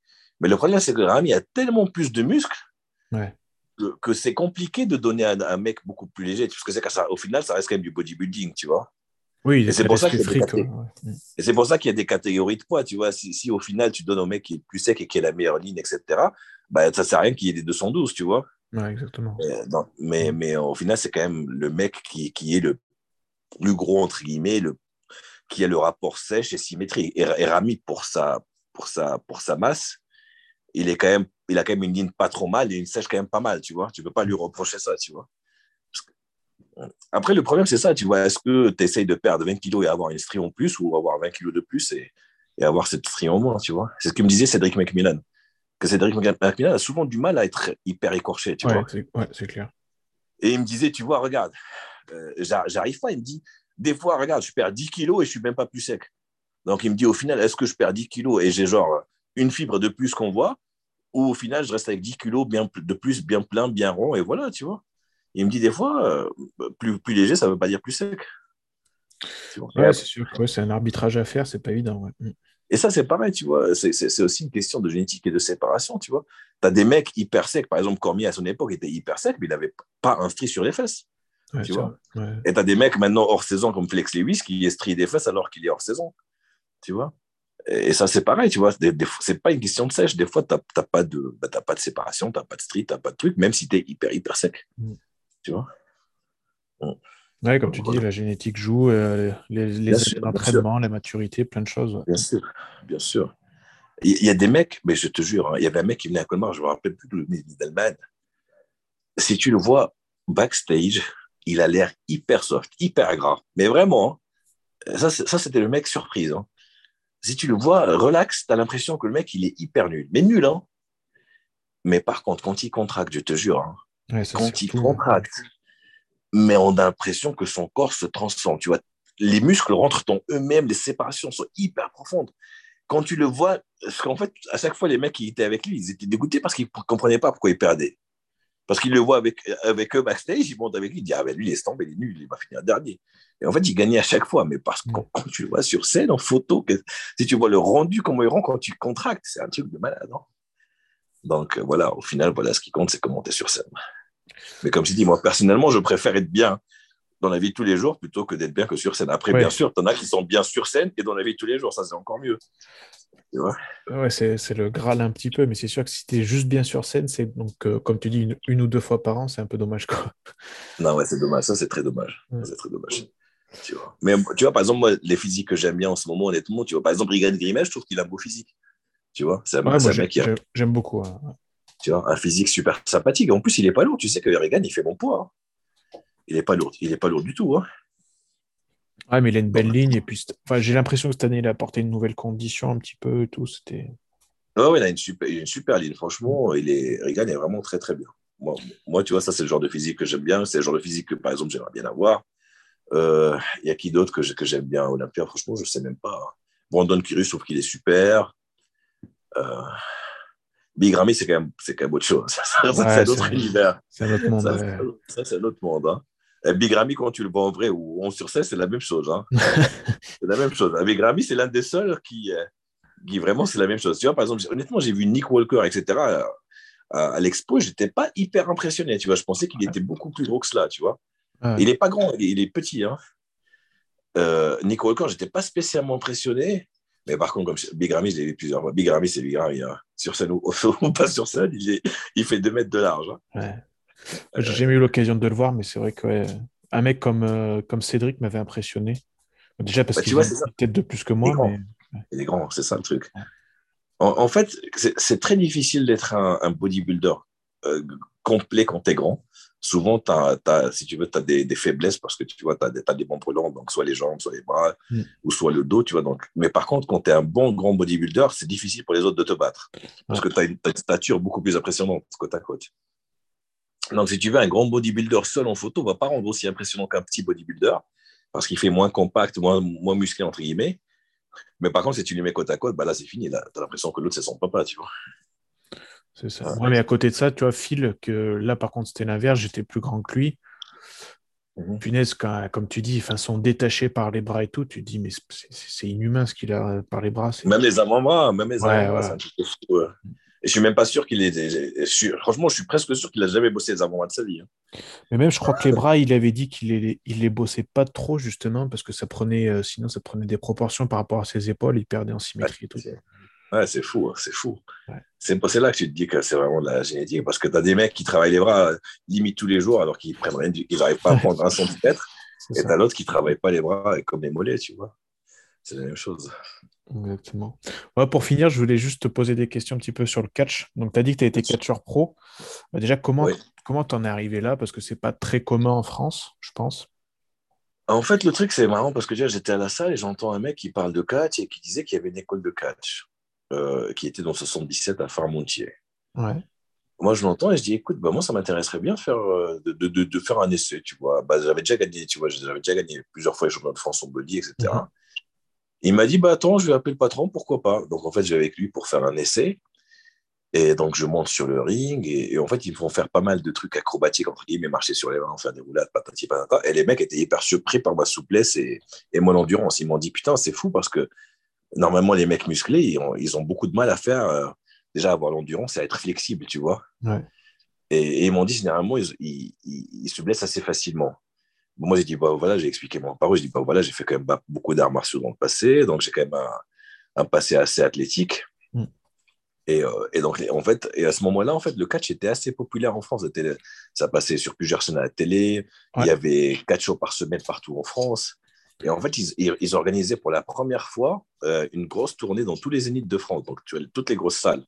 Mais le problème, c'est que Rami a tellement plus de muscles que, c'est compliqué de donner à un, mec beaucoup plus léger. Parce que c'est ça, au final, ça reste quand même du bodybuilding, tu vois. Oui, et c'est pour, ça et c'est pour ça qu'il y a des catégories de poids, tu vois. Si, si, au final, tu donnes au mec qui est le plus sec et qui a la meilleure ligne, etc., bah, ça sert à rien qu'il y ait des 212, tu vois exactement. Mais, mais, au final, c'est quand même le mec qui, qui, est le plus gros, entre guillemets, le, qui a le rapport sèche et symétrique. Et, Rami, pour sa, pour, sa, pour sa masse, il, est quand même, il a quand même une ligne pas trop mal et une sèche quand même pas mal, tu vois. Tu peux pas lui reprocher ça, tu vois. Après, le problème, c'est ça, tu vois. Est-ce que tu essayes de perdre 20 kilos et avoir une strie en plus ou avoir 20 kilos de plus et, et avoir cette strie en moins, tu vois C'est ce que me disait Cédric McMillan que Cédric McMillan a souvent du mal à être hyper écorché, tu ouais, vois. c'est ouais, c'est clair. Et il me disait, tu vois, regarde, euh, j'a- j'arrive pas. Il me dit, des fois, regarde, je perds 10 kilos et je suis même pas plus sec. Donc, il me dit, au final, est-ce que je perds 10 kilos? Et j'ai genre une fibre de plus qu'on voit ou au final, je reste avec 10 kilos bien, de plus, bien plein, bien rond et voilà, tu vois. Il me dit, des fois, euh, plus, plus léger, ça veut pas dire plus sec. Vois. Ouais, c'est sûr ouais, c'est un arbitrage à faire, c'est pas évident. ouais. Mm. Et ça, c'est pareil, tu vois. C'est- aussi une question de génétique et de séparation, tu vois. Tu as des mecs hyper secs. Par exemple, Cormier, à son époque, était hyper sec, mais il n'avait pas un stri sur les fesses. Ouais, Tu vois. Ouais. Et tu as des mecs maintenant hors saison comme Flex Lewis qui est strié des fesses alors qu'il est hors saison. Tu vois. Et ça, c'est pareil, tu vois. Des, des c'est pas une question de sèche. Des fois, tu n'as pas, de- bah, pas de séparation, tu n'as pas de stri, tu n'as pas de truc, même si tu es hyper, hyper sec. Mm. Tu vois. Ouais, comme tu dis, la génétique joue, euh, les, les d'entraînement, la maturité, plein de choses. ouais. Bien sûr, bien sûr. Il y a des mecs, mais je te jure, hein, il y avait un mec qui venait à Colmar, je me rappelle plus le d'Allemagne. Si tu le vois backstage, il a l'air hyper soft, hyper gras. Mais vraiment, hein, ça, c'était le mec surprise. hein. Si tu le vois relax, tu as l'impression que le mec, il est hyper nul. Mais nul, hein. Mais par contre, quand il contracte, je te jure, Ouais, quand il contracte, mais on a l'impression que son corps se transforme. Tu vois, les muscles rentrent en eux-mêmes, les séparations sont hyper profondes. Quand tu le vois, parce qu'en fait, à chaque fois, les mecs qui étaient avec lui, ils étaient dégoûtés parce qu'ils ne comprenaient pas pourquoi il perdait. Parce qu'ils le voient avec, avec eux backstage, ils montent avec lui, ils disent Ah, ben lui, il est tombé, il est nul, il va finir dernier. Et en fait, il gagnait à chaque fois, mais parce que quand, quand tu le vois sur scène, en photo, que, si tu vois le rendu, comment il rend quand tu contractes, c'est un truc de malade. hein. Donc euh, voilà, au final, voilà, ce qui compte, c'est comment tu es sur scène. Mais comme je dis, moi, personnellement, je préfère être bien dans la vie de tous les jours plutôt que d'être bien que sur scène. Après, Ouais. bien sûr, tu en as qui sont bien sur scène et dans la vie de tous les jours, ça, c'est encore mieux. Ouais, c'est le Graal un petit peu, mais c'est sûr que si tu es juste bien sur scène, c'est donc, euh, comme tu dis, une, une ou deux fois par an, c'est un peu dommage. Quoi. <laughs> Non, ouais, c'est dommage. Ça, c'est très dommage. Ouais. C'est très dommage. Tu vois. Mais tu vois, par exemple, moi, les physiques que j'aime bien en ce moment, honnêtement, tu vois, par exemple, Regan Grimet, je trouve qu'il a un beau physique. Tu vois, c'est un, Ouais, mec qui a j'ai- j'aime beaucoup. hein. Tu vois, un physique super sympathique. En plus, il est pas lourd. Tu sais que Regan, il fait bon poids. hein. Il est pas lourd. Il est pas lourd du tout. Hein. Ouais, mais il a une belle ligne. Et puis, enfin, j'ai l'impression que cette année, il a apporté une nouvelle condition un petit peu et tout. C'était. Ouais, ouais, il a une super, une super ligne. Franchement, il est, Regan est vraiment très, très bien. Moi, moi, tu vois, ça, c'est le genre de physique que j'aime bien. C'est le genre de physique que, par exemple, j'aimerais bien avoir. Euh, Il y a qui d'autre que, j'aime bien à Olympia? Franchement, je sais même pas. Brandon Kyrus, je trouve qu'il est super. Euh, Big Ramy, c'est quand, même- quand même autre chose. <laughs> Ouais, c'est un autre univers. C'est un autre monde. Ça, ouais. c'est- ça, c'est un autre monde. Hein. Big Ramy, quand tu le vois en vrai? Ou on sur scène, c'est la même chose. Hein. <laughs> c'est la même chose. Big Ramy, c'est l'un des seuls qui, euh, qui vraiment, c'est la même chose. Tu vois, par exemple, honnêtement, j'ai vu Nick Walker, etc. À, à, l'expo, j'étais pas hyper impressionné. Tu vois, je pensais qu'il était beaucoup plus gros que cela. Tu vois, Ouais. il est pas grand, il est, il est petit. Hein. Euh, Nick Walker, j'étais pas spécialement impressionné. Mais par contre, comme je- Big Ramy, je l'ai vu plusieurs fois. Big Ramy, c'est Big Ramy. hein. Sur scène ou, <laughs> ou pas sur scène, il, est, il fait 2 mètres de large. hein. Ouais. J'ai jamais eu l'occasion de le voir, mais c'est vrai que ouais, un mec comme, euh, comme Cédric m'avait impressionné. Déjà parce Bah, qu'il a une tête de plus que moi, Il est grand. mais c'est ça le truc. En, en fait, c'est très difficile d'être un, un bodybuilder euh, complet quand tu es grand. Souvent, t'as- si tu veux, tu as des, des faiblesses parce que tu vois, tu as, des bons brûlants, donc soit les jambes, soit les bras, Mm. ou soit le dos. Tu vois, donc. Mais par contre, quand tu es un bon grand bodybuilder, c'est difficile pour les autres de te battre parce que tu as, une stature beaucoup plus impressionnante côte à côte. Donc, si tu veux, un grand bodybuilder seul en photo va pas rendre aussi impressionnant qu'un petit bodybuilder parce qu'il fait moins compact, moins, moins musclé, entre guillemets. Mais par contre, si tu lui mets côte à côte, bah là, c'est fini. Tu as l'impression que l'autre, c'est son papa, tu vois. C'est ça. Ouais. Mais à côté de ça, tu vois, Phil, que là par contre c'était l'inverse, j'étais plus grand que lui. Mhm. Punaise, quand- comme tu dis, enfin, sont détachés par les bras et tout, tu te dis, mais c'est- inhumain ce qu'il a par les bras. Même les avant-bras, même les Ouais, avant-bras, ouais. c'est un truc de fou. ouais. Et je suis même pas sûr qu'il ait. je suis- franchement, je suis presque sûr qu'il a jamais bossé les avant-bras de sa vie. hein. Mais même, je crois que les bras, il avait dit qu'il les, il les bossait pas trop, justement, parce que ça prenait, euh, sinon ça prenait des proportions par rapport à ses épaules, il perdait en symétrie et tout. C'est- Ouais, c'est fou, hein, c'est fou. Ouais. C'est là que tu te dis que c'est vraiment de la génétique, parce que tu as des mecs qui travaillent les bras euh, limite tous les jours alors qu'ils prennent rien, du- ils n'arrivent pas à prendre un centimètre, <laughs> et tu as l'autre qui travaille pas les bras comme les mollets, tu vois. C'est la même chose. Exactement. Ouais, pour finir, je voulais juste te poser des questions un petit peu sur le catch. Donc, tu as dit que tu as été catcheur pro. Bah, déjà, comment Oui. comment t'en es arrivé là? Parce que c'est pas très commun en France, je pense. En fait, le truc, c'est marrant parce que déjà, j'étais à la salle et j'entends un mec qui parle de catch et qui disait qu'il y avait une école de catch. Euh, qui était dans 77 à Farmontier. Ouais. Moi, je l'entends et je dis, écoute, bah, moi, ça m'intéresserait bien faire, euh, de, de, de, faire un essai, tu vois. Bah, j'avais déjà gagné, tu vois, j'avais déjà gagné plusieurs fois les championnats de France en body, etc. Mhm. Il m'a dit, bah, attends, je vais appeler le patron, pourquoi pas. Donc, en fait, je vais avec lui pour faire un essai. Et donc, je monte sur le ring et, en fait, ils me font faire pas mal de trucs acrobatiques, entre guillemets, marcher sur les mains, faire des roulades, patati patata. Et les mecs étaient hyper surpris par ma souplesse et, et mon endurance. Ils m'ont dit, putain, c'est fou parce que normalement, les mecs musclés, ils ont, ils ont beaucoup de mal à faire. Euh, déjà avoir l'endurance et à être flexible, tu vois. Et, ils m'ont dit, généralement, ils, ils, se blessent assez facilement. moi, j'ai dit, bah, voilà, j'ai expliqué mon parole, j'ai dit, bah, voilà, j'ai fait quand même beaucoup d'arts martiaux dans le passé, donc j'ai quand même un, passé assez athlétique. Mm. Et, euh, et, donc, en fait, et à ce moment-là, en fait, le catch était assez populaire en France. Ça passait sur plusieurs chaînes à la télé. Il y avait quatre shows par semaine partout en France. Et en fait, ils, ils organisaient pour la première fois euh, une grosse tournée dans tous les zéniths de France, donc tu as toutes les grosses salles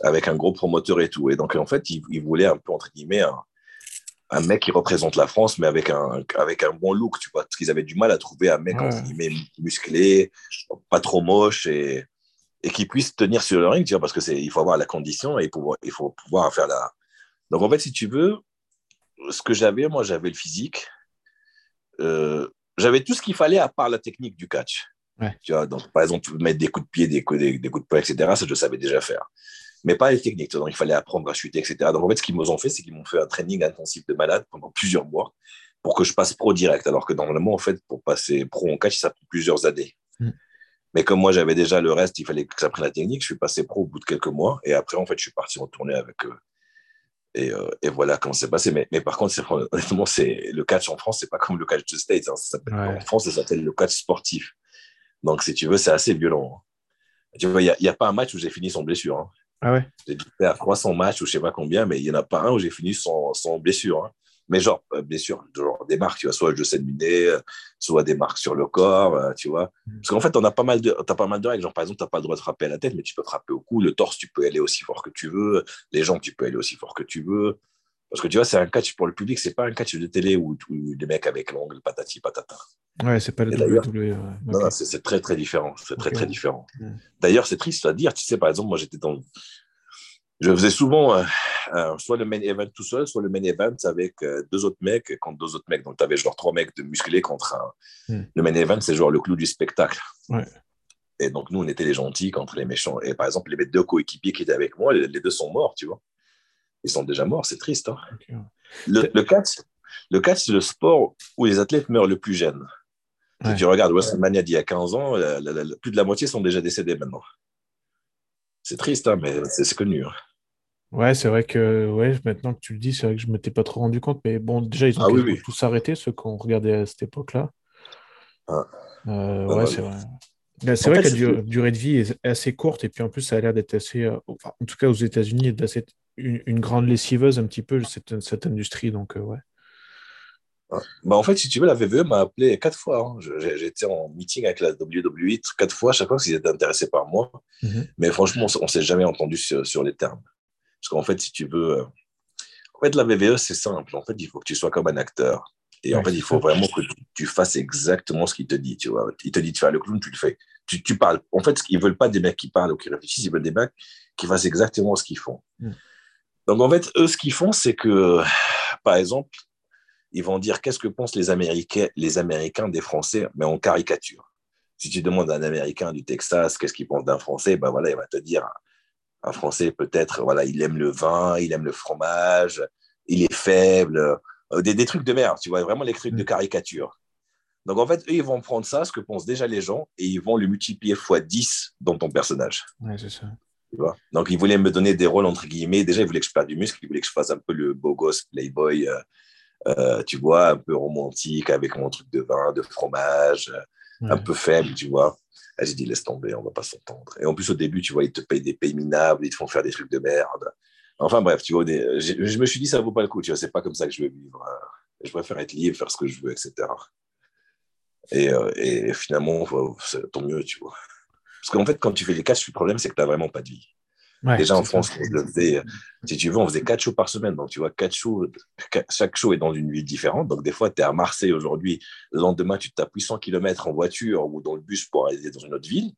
avec un gros promoteur et tout. Et donc, en fait, il, voulait un peu, entre guillemets, un, mec qui représente la France, mais avec un, avec un bon look, tu vois, parce qu'ils avaient du mal à trouver un mec, entre guillemets, musclé, pas trop moche et, et qui puisse tenir sur le ring, tu vois, parce qu'il faut avoir la condition et pouvoir, il faut pouvoir faire la... Donc, en fait, si tu veux, ce que j'avais, moi, j'avais le physique. Euh, j'avais tout ce qu'il fallait à part la technique du catch. Tu vois, donc, par exemple, mettre des coups de pied, des coups, des, des coups de poing, etc., ça, je savais déjà faire mais pas les techniques. Donc, il fallait apprendre à chuter, etc. Donc, en fait, ce qu'ils m'ont fait, c'est qu'ils m'ont fait un training intensif de malade pendant plusieurs mois pour que je passe pro direct. Alors que normalement, en fait, pour passer pro en catch, ça prend plusieurs années. Mm. Mais comme moi, j'avais déjà le reste, il fallait que j'apprenne la technique. Je suis passé pro au bout de quelques mois. Et après, en fait, je suis parti en tournée avec eux. Et, euh, et, voilà comment c'est passé. Mais, mais, par contre, honnêtement, c'est, le catch en France, c'est pas comme le catch de States. Hein. En France, ça s'appelle le catch sportif. Donc, si tu veux, c'est assez violent. Tu vois, il n'y a, a, pas un match où j'ai fini sans blessure. Hein. Ah ouais J'ai faire 300 matchs ou je sais pas combien, mais il n'y en a pas un où j'ai fini sans, sans blessure. Mais genre, euh, blessure, genre des marques, tu vois, soit je sais euh, soit des marques sur le corps, euh, tu vois. Mm. Parce qu'en fait, on a pas mal de, as pas mal de règles. Genre, par exemple, tu n'as pas le droit de frapper à la tête, mais tu peux frapper au cou. Le torse, tu peux aller aussi fort que tu veux. Les jambes, tu peux aller aussi fort que tu veux. Parce que tu vois, c'est un catch pour le public, c'est pas un catch de télé où, où les mecs avec l'ongle patati patata. Ouais, c'est pas le WWE. Non, c'est très très différent. C'est très très différent. Mm. D'ailleurs, c'est triste à dire. Tu sais, par exemple, moi j'étais dans, je faisais souvent euh, euh, soit le main event tout seul, soit le main event avec euh, deux autres mecs contre deux autres mecs. Donc, tu avais genre trois mecs de musclés contre un. Hmm. Le main event, c'est genre le clou du spectacle. Et donc, nous, on était les gentils contre les méchants. Et par exemple, les deux coéquipiers qui étaient avec moi, les, deux sont morts, tu vois. Ils sont déjà morts, c'est triste. Hein. Le, le catch, le catch c'est le sport où les athlètes meurent le plus jeunes. Si tu regardes WrestleMania d'il y a 15 ans, plus de la moitié sont déjà décédés maintenant. C'est triste, hein, mais c'est connu. Hein. Ouais, c'est vrai que ouais, maintenant que tu le dis, c'est vrai que je ne m'étais pas trop rendu compte. Mais bon, déjà, ils ont ah tous arrêté, ceux qu'on regardait à cette époque-là. Ah. Euh, ouais, c'est vrai. C'est vrai que la durée de vie est assez courte et puis en plus, ça a l'air d'être assez, euh, en tout cas aux États-Unis, d'être une, une, grande lessiveuse un petit peu cette, cette industrie. Donc, euh, ouais. Bah, en fait, si tu veux, la VVE m'a appelé quatre fois. Hein. J'étais en meeting avec la WWE quatre fois, chaque fois qu'ils étaient intéressés par moi. Mm-hmm. Mais franchement, on ne s'est jamais entendu sur, les termes. Parce qu'en fait, si tu veux. Euh, en fait, la VVE, c'est simple. En fait, il faut que tu sois comme un acteur. Et en fait, il faut vraiment que tu, fasses exactement ce qu'il te dit. Tu vois. Il te dit de faire le clown, tu le fais. Tu, tu parles. En fait, ils ne veulent pas des mecs qui parlent ou qui réfléchissent, ils veulent des mecs qui fassent exactement ce qu'ils font. Mm. Donc, en fait, eux, ce qu'ils font, c'est que, par exemple, ils vont dire qu'est-ce que pensent les Américains, les Américains des Français, mais en caricature? Si tu demandes à un Américain du Texas qu'est-ce qu'il pense d'un Français, ben voilà, il va te dire un Français peut-être, voilà, il aime le vin, il aime le fromage, il est faible, euh, des, des trucs de merde, tu vois, vraiment les trucs de mm. caricature. Donc en fait, eux, ils vont prendre ça, ce que pensent déjà les gens, et ils vont le multiplier fois 10 dans ton personnage. Ouais, c'est ça. Tu vois? Donc ils voulaient me donner des rôles entre guillemets. Déjà, ils voulaient que je fasse du muscle, ils voulaient que je fasse un peu le beau gosse playboy. Euh, euh, tu vois, un peu romantique avec mon truc de vin, de fromage, un peu faible, tu vois. J'ai dit, laisse tomber, on va pas s'entendre. Et en plus, au début, tu vois, ils te payent des payes minables, ils te font faire des trucs de merde. Enfin bref, tu vois, je, me suis dit, ça vaut pas le coup, tu vois, c'est pas comme ça que je veux vivre. Je préfère être libre, faire ce que je veux, etc. Et, euh, et finalement, tant mieux, tu vois. Parce qu'en fait, quand tu fais les caches, le problème, c'est que tu n'as vraiment pas de vie. Déjà en France, on le faisait, si tu veux, on faisait quatre shows par semaine. Donc, tu vois, quatre shows, chaque show est dans une ville différente. Donc, des fois, tu es à Marseille aujourd'hui. Le lendemain, tu tapes 800 km en voiture ou dans le bus pour aller dans une autre ville.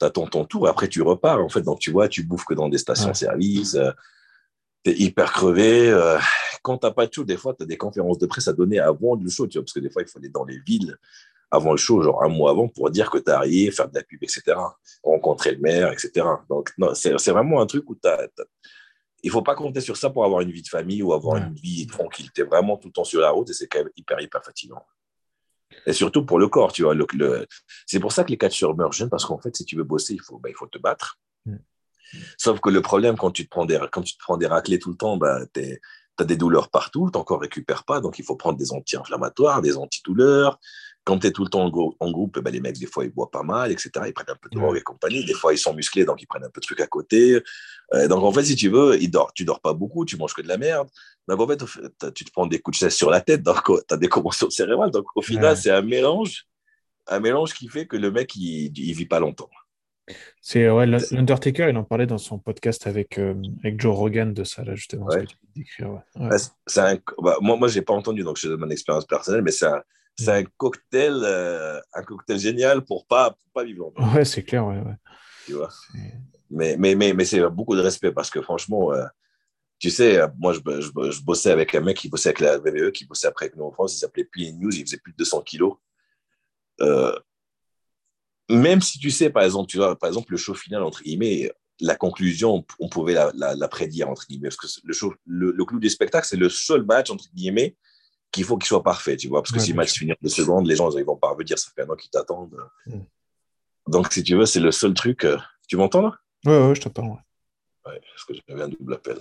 attends ton tour, après tu repars. En fait, donc tu vois, tu bouffes que dans des stations-service, euh, tu es hyper crevé. Euh, quand tu n'as pas de show, des fois, tu as des conférences de presse à donner avant le show, tu vois, parce que des fois, il faut aller dans les villes avant le show, genre un mois avant, pour dire que tu arrivé, faire de la pub, etc. Rencontrer le maire, etc. Donc, c'est vraiment un truc où tu as, il faut pas compter sur ça pour avoir une vie de famille ou avoir une vie tranquille. Tu es vraiment tout le temps sur la route et c'est quand même hyper, hyper fatigant. Et surtout pour le corps, tu vois. Le, C'est pour ça que les catcheurs meurent jeunes, parce qu'en fait, si tu veux bosser, il faut, bah, il faut te battre. Sauf que le problème, quand tu te prends des, quand tu te prends des raclés tout le temps, bah, tu as des douleurs partout, ton corps ne récupère pas, donc il faut prendre des anti-inflammatoires, des antidouleurs, quand tu es tout le temps en, groupe, ben, les mecs, des fois, ils boivent pas mal, etc. Ils prennent un peu de drogue et compagnie. Des fois, ils sont musclés, donc ils prennent un peu de trucs à côté. Euh, donc, en fait, si tu veux, ils dorment, tu dors pas beaucoup, tu manges que de la merde. Donc, en fait, tu te prends des coups de chaise sur la tête, donc tu as des commotions cérébrales. Donc, au final, c'est un mélange, un mélange qui fait que le mec, il, il vit pas longtemps. C'est ouais, l'Undertaker, il en parlait dans son podcast avec, euh, avec Joe Rogan de ça, là, justement. Ouais. Un, bah, moi, moi, j'ai pas entendu, donc je donne mon expérience personnelle, mais c'est un, c'est un cocktail, euh, un cocktail génial pour pas, pour pas vivre longtemps. Ouais, c'est clair, ouais, ouais. Tu vois. Mais, mais, mais, mais c'est beaucoup de respect parce que franchement, euh, tu sais, moi, je, je, bossais avec un mec qui bossait avec la VVE, qui bossait après avec nous en France, il s'appelait P News, il faisait plus de 200 kilos. Euh, même si tu sais, par exemple, tu vois, par exemple, le show final, entre guillemets, la conclusion, on pouvait la, la, prédire, entre guillemets, parce que le, show, le, le clou du spectacle, c'est le seul match, entre guillemets, qu'il faut qu'il soit parfait, tu vois, parce que si le match finit en deux secondes, les gens, ils vont pas revenir, ça fait un an qu'ils t'attendent. Mm. Donc, si tu veux, c'est le seul truc. Euh, tu m'entends là? Ouais, ouais, je t'entends. Ouais. ouais, parce que j'avais un double appel.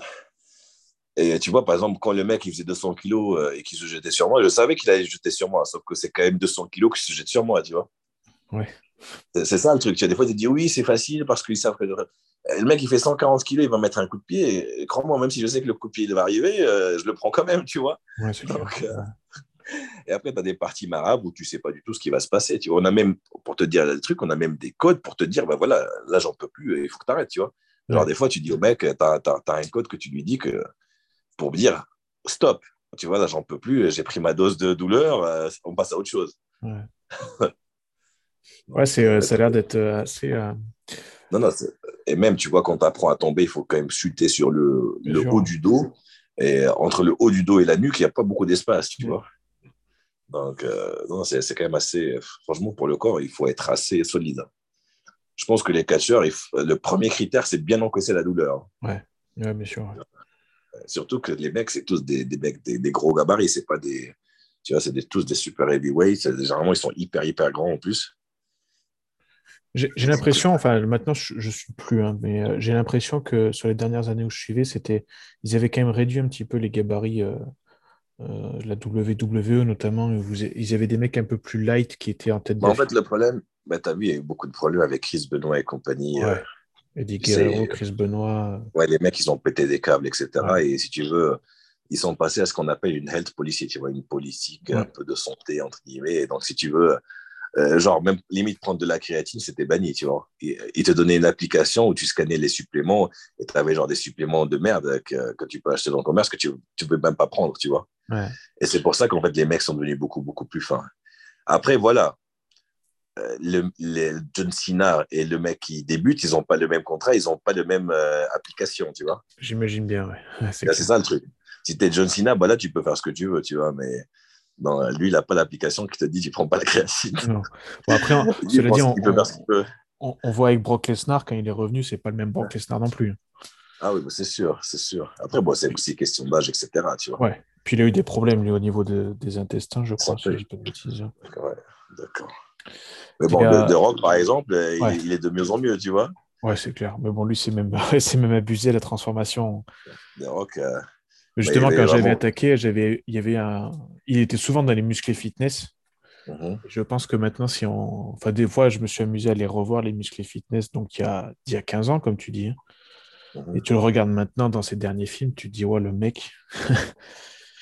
Et tu vois, par exemple, quand le mec il faisait 200 kilos euh, et qu'il se jetait sur moi, je savais qu'il allait se jeter sur moi, sauf que c'est quand même 200 kilos qui se jette sur moi, tu vois. Ouais. C'est ça le truc. Tu as des fois, tu te dis oui, c'est facile parce qu'ils savent que le mec il fait 140 kilos, il va mettre un coup de pied. Et, crois-moi, même si je sais que le coup de pied il va arriver, euh, je le prends quand même, tu vois. Ouais, Donc, euh, <laughs> Et après, tu as des parties marabes où tu sais pas du tout ce qui va se passer. Tu vois, on a même, pour te dire le truc, on a même des codes pour te dire, ben voilà, là, j'en peux plus, il faut que tu arrêtes, tu vois. Alors, des fois, tu dis au mec, tu as, un code que tu lui dis que, pour me dire, stop, tu vois, là, j'en peux plus, j'ai pris ma dose de douleur, euh, on passe à autre chose. Ouais, <laughs> ouais c'est, ça a l'air d'être assez. Non, non, et même, tu vois, quand tu apprends à tomber, il faut quand même chuter sur le, le haut du dos. Et entre le haut du dos et la nuque, il n'y a pas beaucoup d'espace, tu vois. Donc, euh, non, c'est, quand même assez. Franchement, pour le corps, il faut être assez solide. Je pense que les catcheurs, le premier critère, c'est bien encaisser la douleur. Ouais, ouais bien sûr. Surtout que les mecs, c'est tous des, des mecs, des, gros gabarits, c'est pas des. Tu vois, c'est tous des super heavyweights. Généralement, ils sont hyper, hyper grands en plus. J'ai l'impression, enfin maintenant je, ne suis plus, hein, mais euh, j'ai l'impression que sur les dernières années où je suivais, c'était, ils avaient quand même réduit un petit peu les gabarits, euh, euh, la WWE notamment. ils avaient des mecs un peu plus light qui étaient en tête. Bah, en fait, le problème, bah, tu as vu, il y a eu beaucoup de problèmes avec Chris Benoit et compagnie. Ouais. Eddie Guerrero, Chris Benoit. Ouais, les mecs, ils ont pété des câbles, etc. Et si tu veux, ils sont passés à ce qu'on appelle une health policy, tu vois, une politique un peu de santé, entre guillemets. Et donc, si tu veux, euh, genre même limite prendre de la créatine, c'était banni, tu vois. Ils te donnaient une application où tu scannais les suppléments et tu avais genre des suppléments de merde que, que, tu peux acheter dans le commerce que tu ne peux même pas prendre, tu vois. Et c'est pour ça qu'en fait les mecs sont devenus beaucoup, beaucoup plus fins. Après, voilà, euh, le, John Cena et le mec qui débute, ils n'ont pas le même contrat, ils n'ont pas la même euh, application, tu vois. J'imagine bien, ouais. <laughs> C'est ça le truc. Si tu es John Cena, bah là, tu peux faire ce que tu veux, tu vois, mais non, lui, il n'a pas l'application qui te dit tu prends pas la créatine. Bon, après, <laughs> on, cela dit, on, on, on, voit avec Brock Lesnar, quand il est revenu, c'est pas le même Brock Lesnar non plus. Ah oui, c'est sûr, c'est sûr. Après, bon, c'est aussi question d'âge, etc. Tu vois. Ouais. Puis il a eu des problèmes, lui, au niveau de, des intestins, je crois, si je pas de bêtises. Ouais, d'accord. Mais bon, de, Rock, par exemple, il, est de mieux en mieux, tu vois. Ouais, c'est clair. Mais bon, lui, c'est même, <laughs> même abusé la transformation. De Rock, euh, Justement, quand j'avais attaqué, j'avais, il y avait un, il était souvent dans les muscles fitness. Mhm. Je pense que maintenant, si on, enfin, des fois, je me suis amusé à les revoir les muscles fitness, donc il y a, il y a 15 ans, comme tu dis. Hein. Mhm. Et tu le regardes maintenant dans ses derniers films, tu te dis, ouais, le mec. <laughs>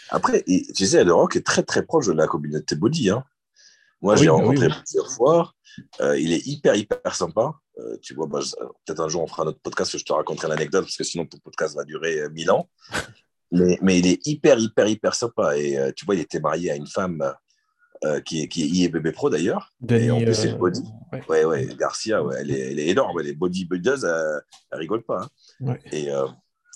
Après, tu sais, Le Rock est très très proche de la communauté body. Hein. Moi, j'ai bah rencontré plusieurs fois. Euh, il est hyper hyper sympa. Euh, tu vois, bah, peut-être un jour on fera notre podcast, je te raconterai l'anecdote parce que sinon ton podcast va durer 1000 ans. Mais, mais, il est hyper, hyper, hyper sympa. Et euh, tu vois, il était marié à une femme euh, qui, est, qui est IEBB Pro d'ailleurs. Et en plus, c'est euh, le body. ouais. Ouais, ouais, Garcia, ouais, elle, est, elle est énorme. Elle est bodybuilders, elle, elle rigole pas. hein. Ouais. Et, euh,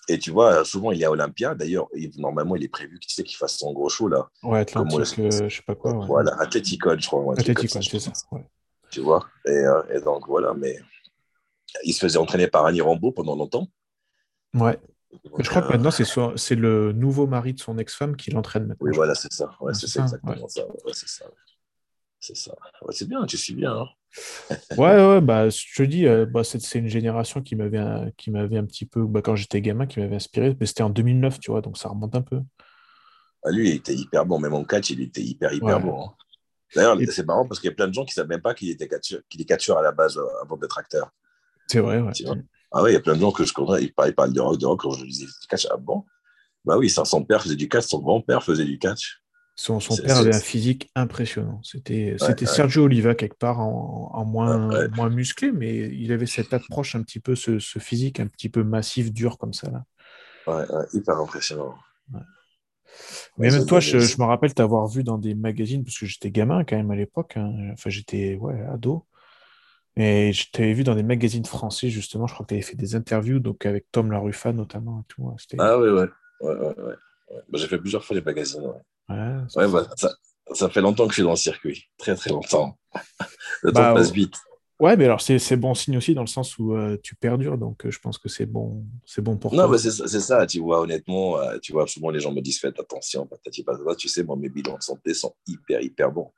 et tu vois, souvent, il est à Olympia. D'ailleurs, il- normalement, il est prévu tu sais, qu'il fasse son gros show là. Ouais, Atlantique, le- je sais pas quoi. ouais. Voilà, Athleticon, je crois. ou un truc Athletic, comme ouais, je c'est ça. ouais. Tu vois. Et, et donc, voilà. Mais il se faisait entraîner par Annie Rambeau pendant longtemps. Ouais. Je crois que maintenant, c'est le nouveau mari de son ex-femme qui l'entraîne maintenant. Oui, voilà, c'est ça. Ouais, c'est ça. Ouais, c'est ça. C'est ça. Ouais, c'est bien, tu suis bien. hein. <laughs> Ouais, ouais, bah, je te dis, euh, bah, c'est c'est une génération qui m'avait un, qui m'avait un petit peu, bah, quand j'étais gamin, qui m'avait inspiré. Mais c'était en 2009, tu vois, donc ça remonte un peu. Ah, lui, il était hyper bon. Même en catch, il était hyper, hyper Ouais. bon. hein. D'ailleurs, Et- c'est marrant parce qu'il y a plein de gens qui ne savent même pas qu'il était catcheur, qu'il est catcheur à la base euh, avant d'être acteur. C'est vrai, ouais. Tu vois? Ah oui, il y a plein de gens que je connais, ils parlent, ils parlent de rock, de rock, quand je disais du catch, ah bon? Bah oui, ça, son père faisait du catch, son grand-père faisait du catch. Son, père avait un physique impressionnant. C'était ouais. Sergio Oliva, quelque part, en, en moins, Ouais, ouais. moins musclé, mais il avait cette approche un petit peu, ce, ce physique un petit peu massif, dur comme ça. Là. Ouais, ouais, hyper impressionnant. Mais Ouais, même toi, je me rappelle t'avoir vu dans des magazines, parce que j'étais gamin quand même à l'époque. hein. Enfin, j'étais ouais, ado. Et je t'avais vu dans des magazines français, justement. Je crois que tu avais fait des interviews donc avec Tom Laruffa, notamment. Et tout. hein. Ah ouais, ouais. ouais, ouais, ouais. Bah, J'ai fait plusieurs fois les magazines. Bah, ça, ça fait longtemps que je suis dans le circuit. Très, très longtemps. <laughs> Le Bah, temps passe ouais. vite. Ouais, mais alors c'est bon signe aussi dans le sens où euh, tu perdures, donc euh, je pense que c'est bon, c'est bon pour Non, toi. mais c'est ça, c'est ça, tu vois, honnêtement, euh, tu vois, souvent les gens me disent faites attention, patati patata. Tu sais, moi, mes bilans de santé sont hyper, hyper bons.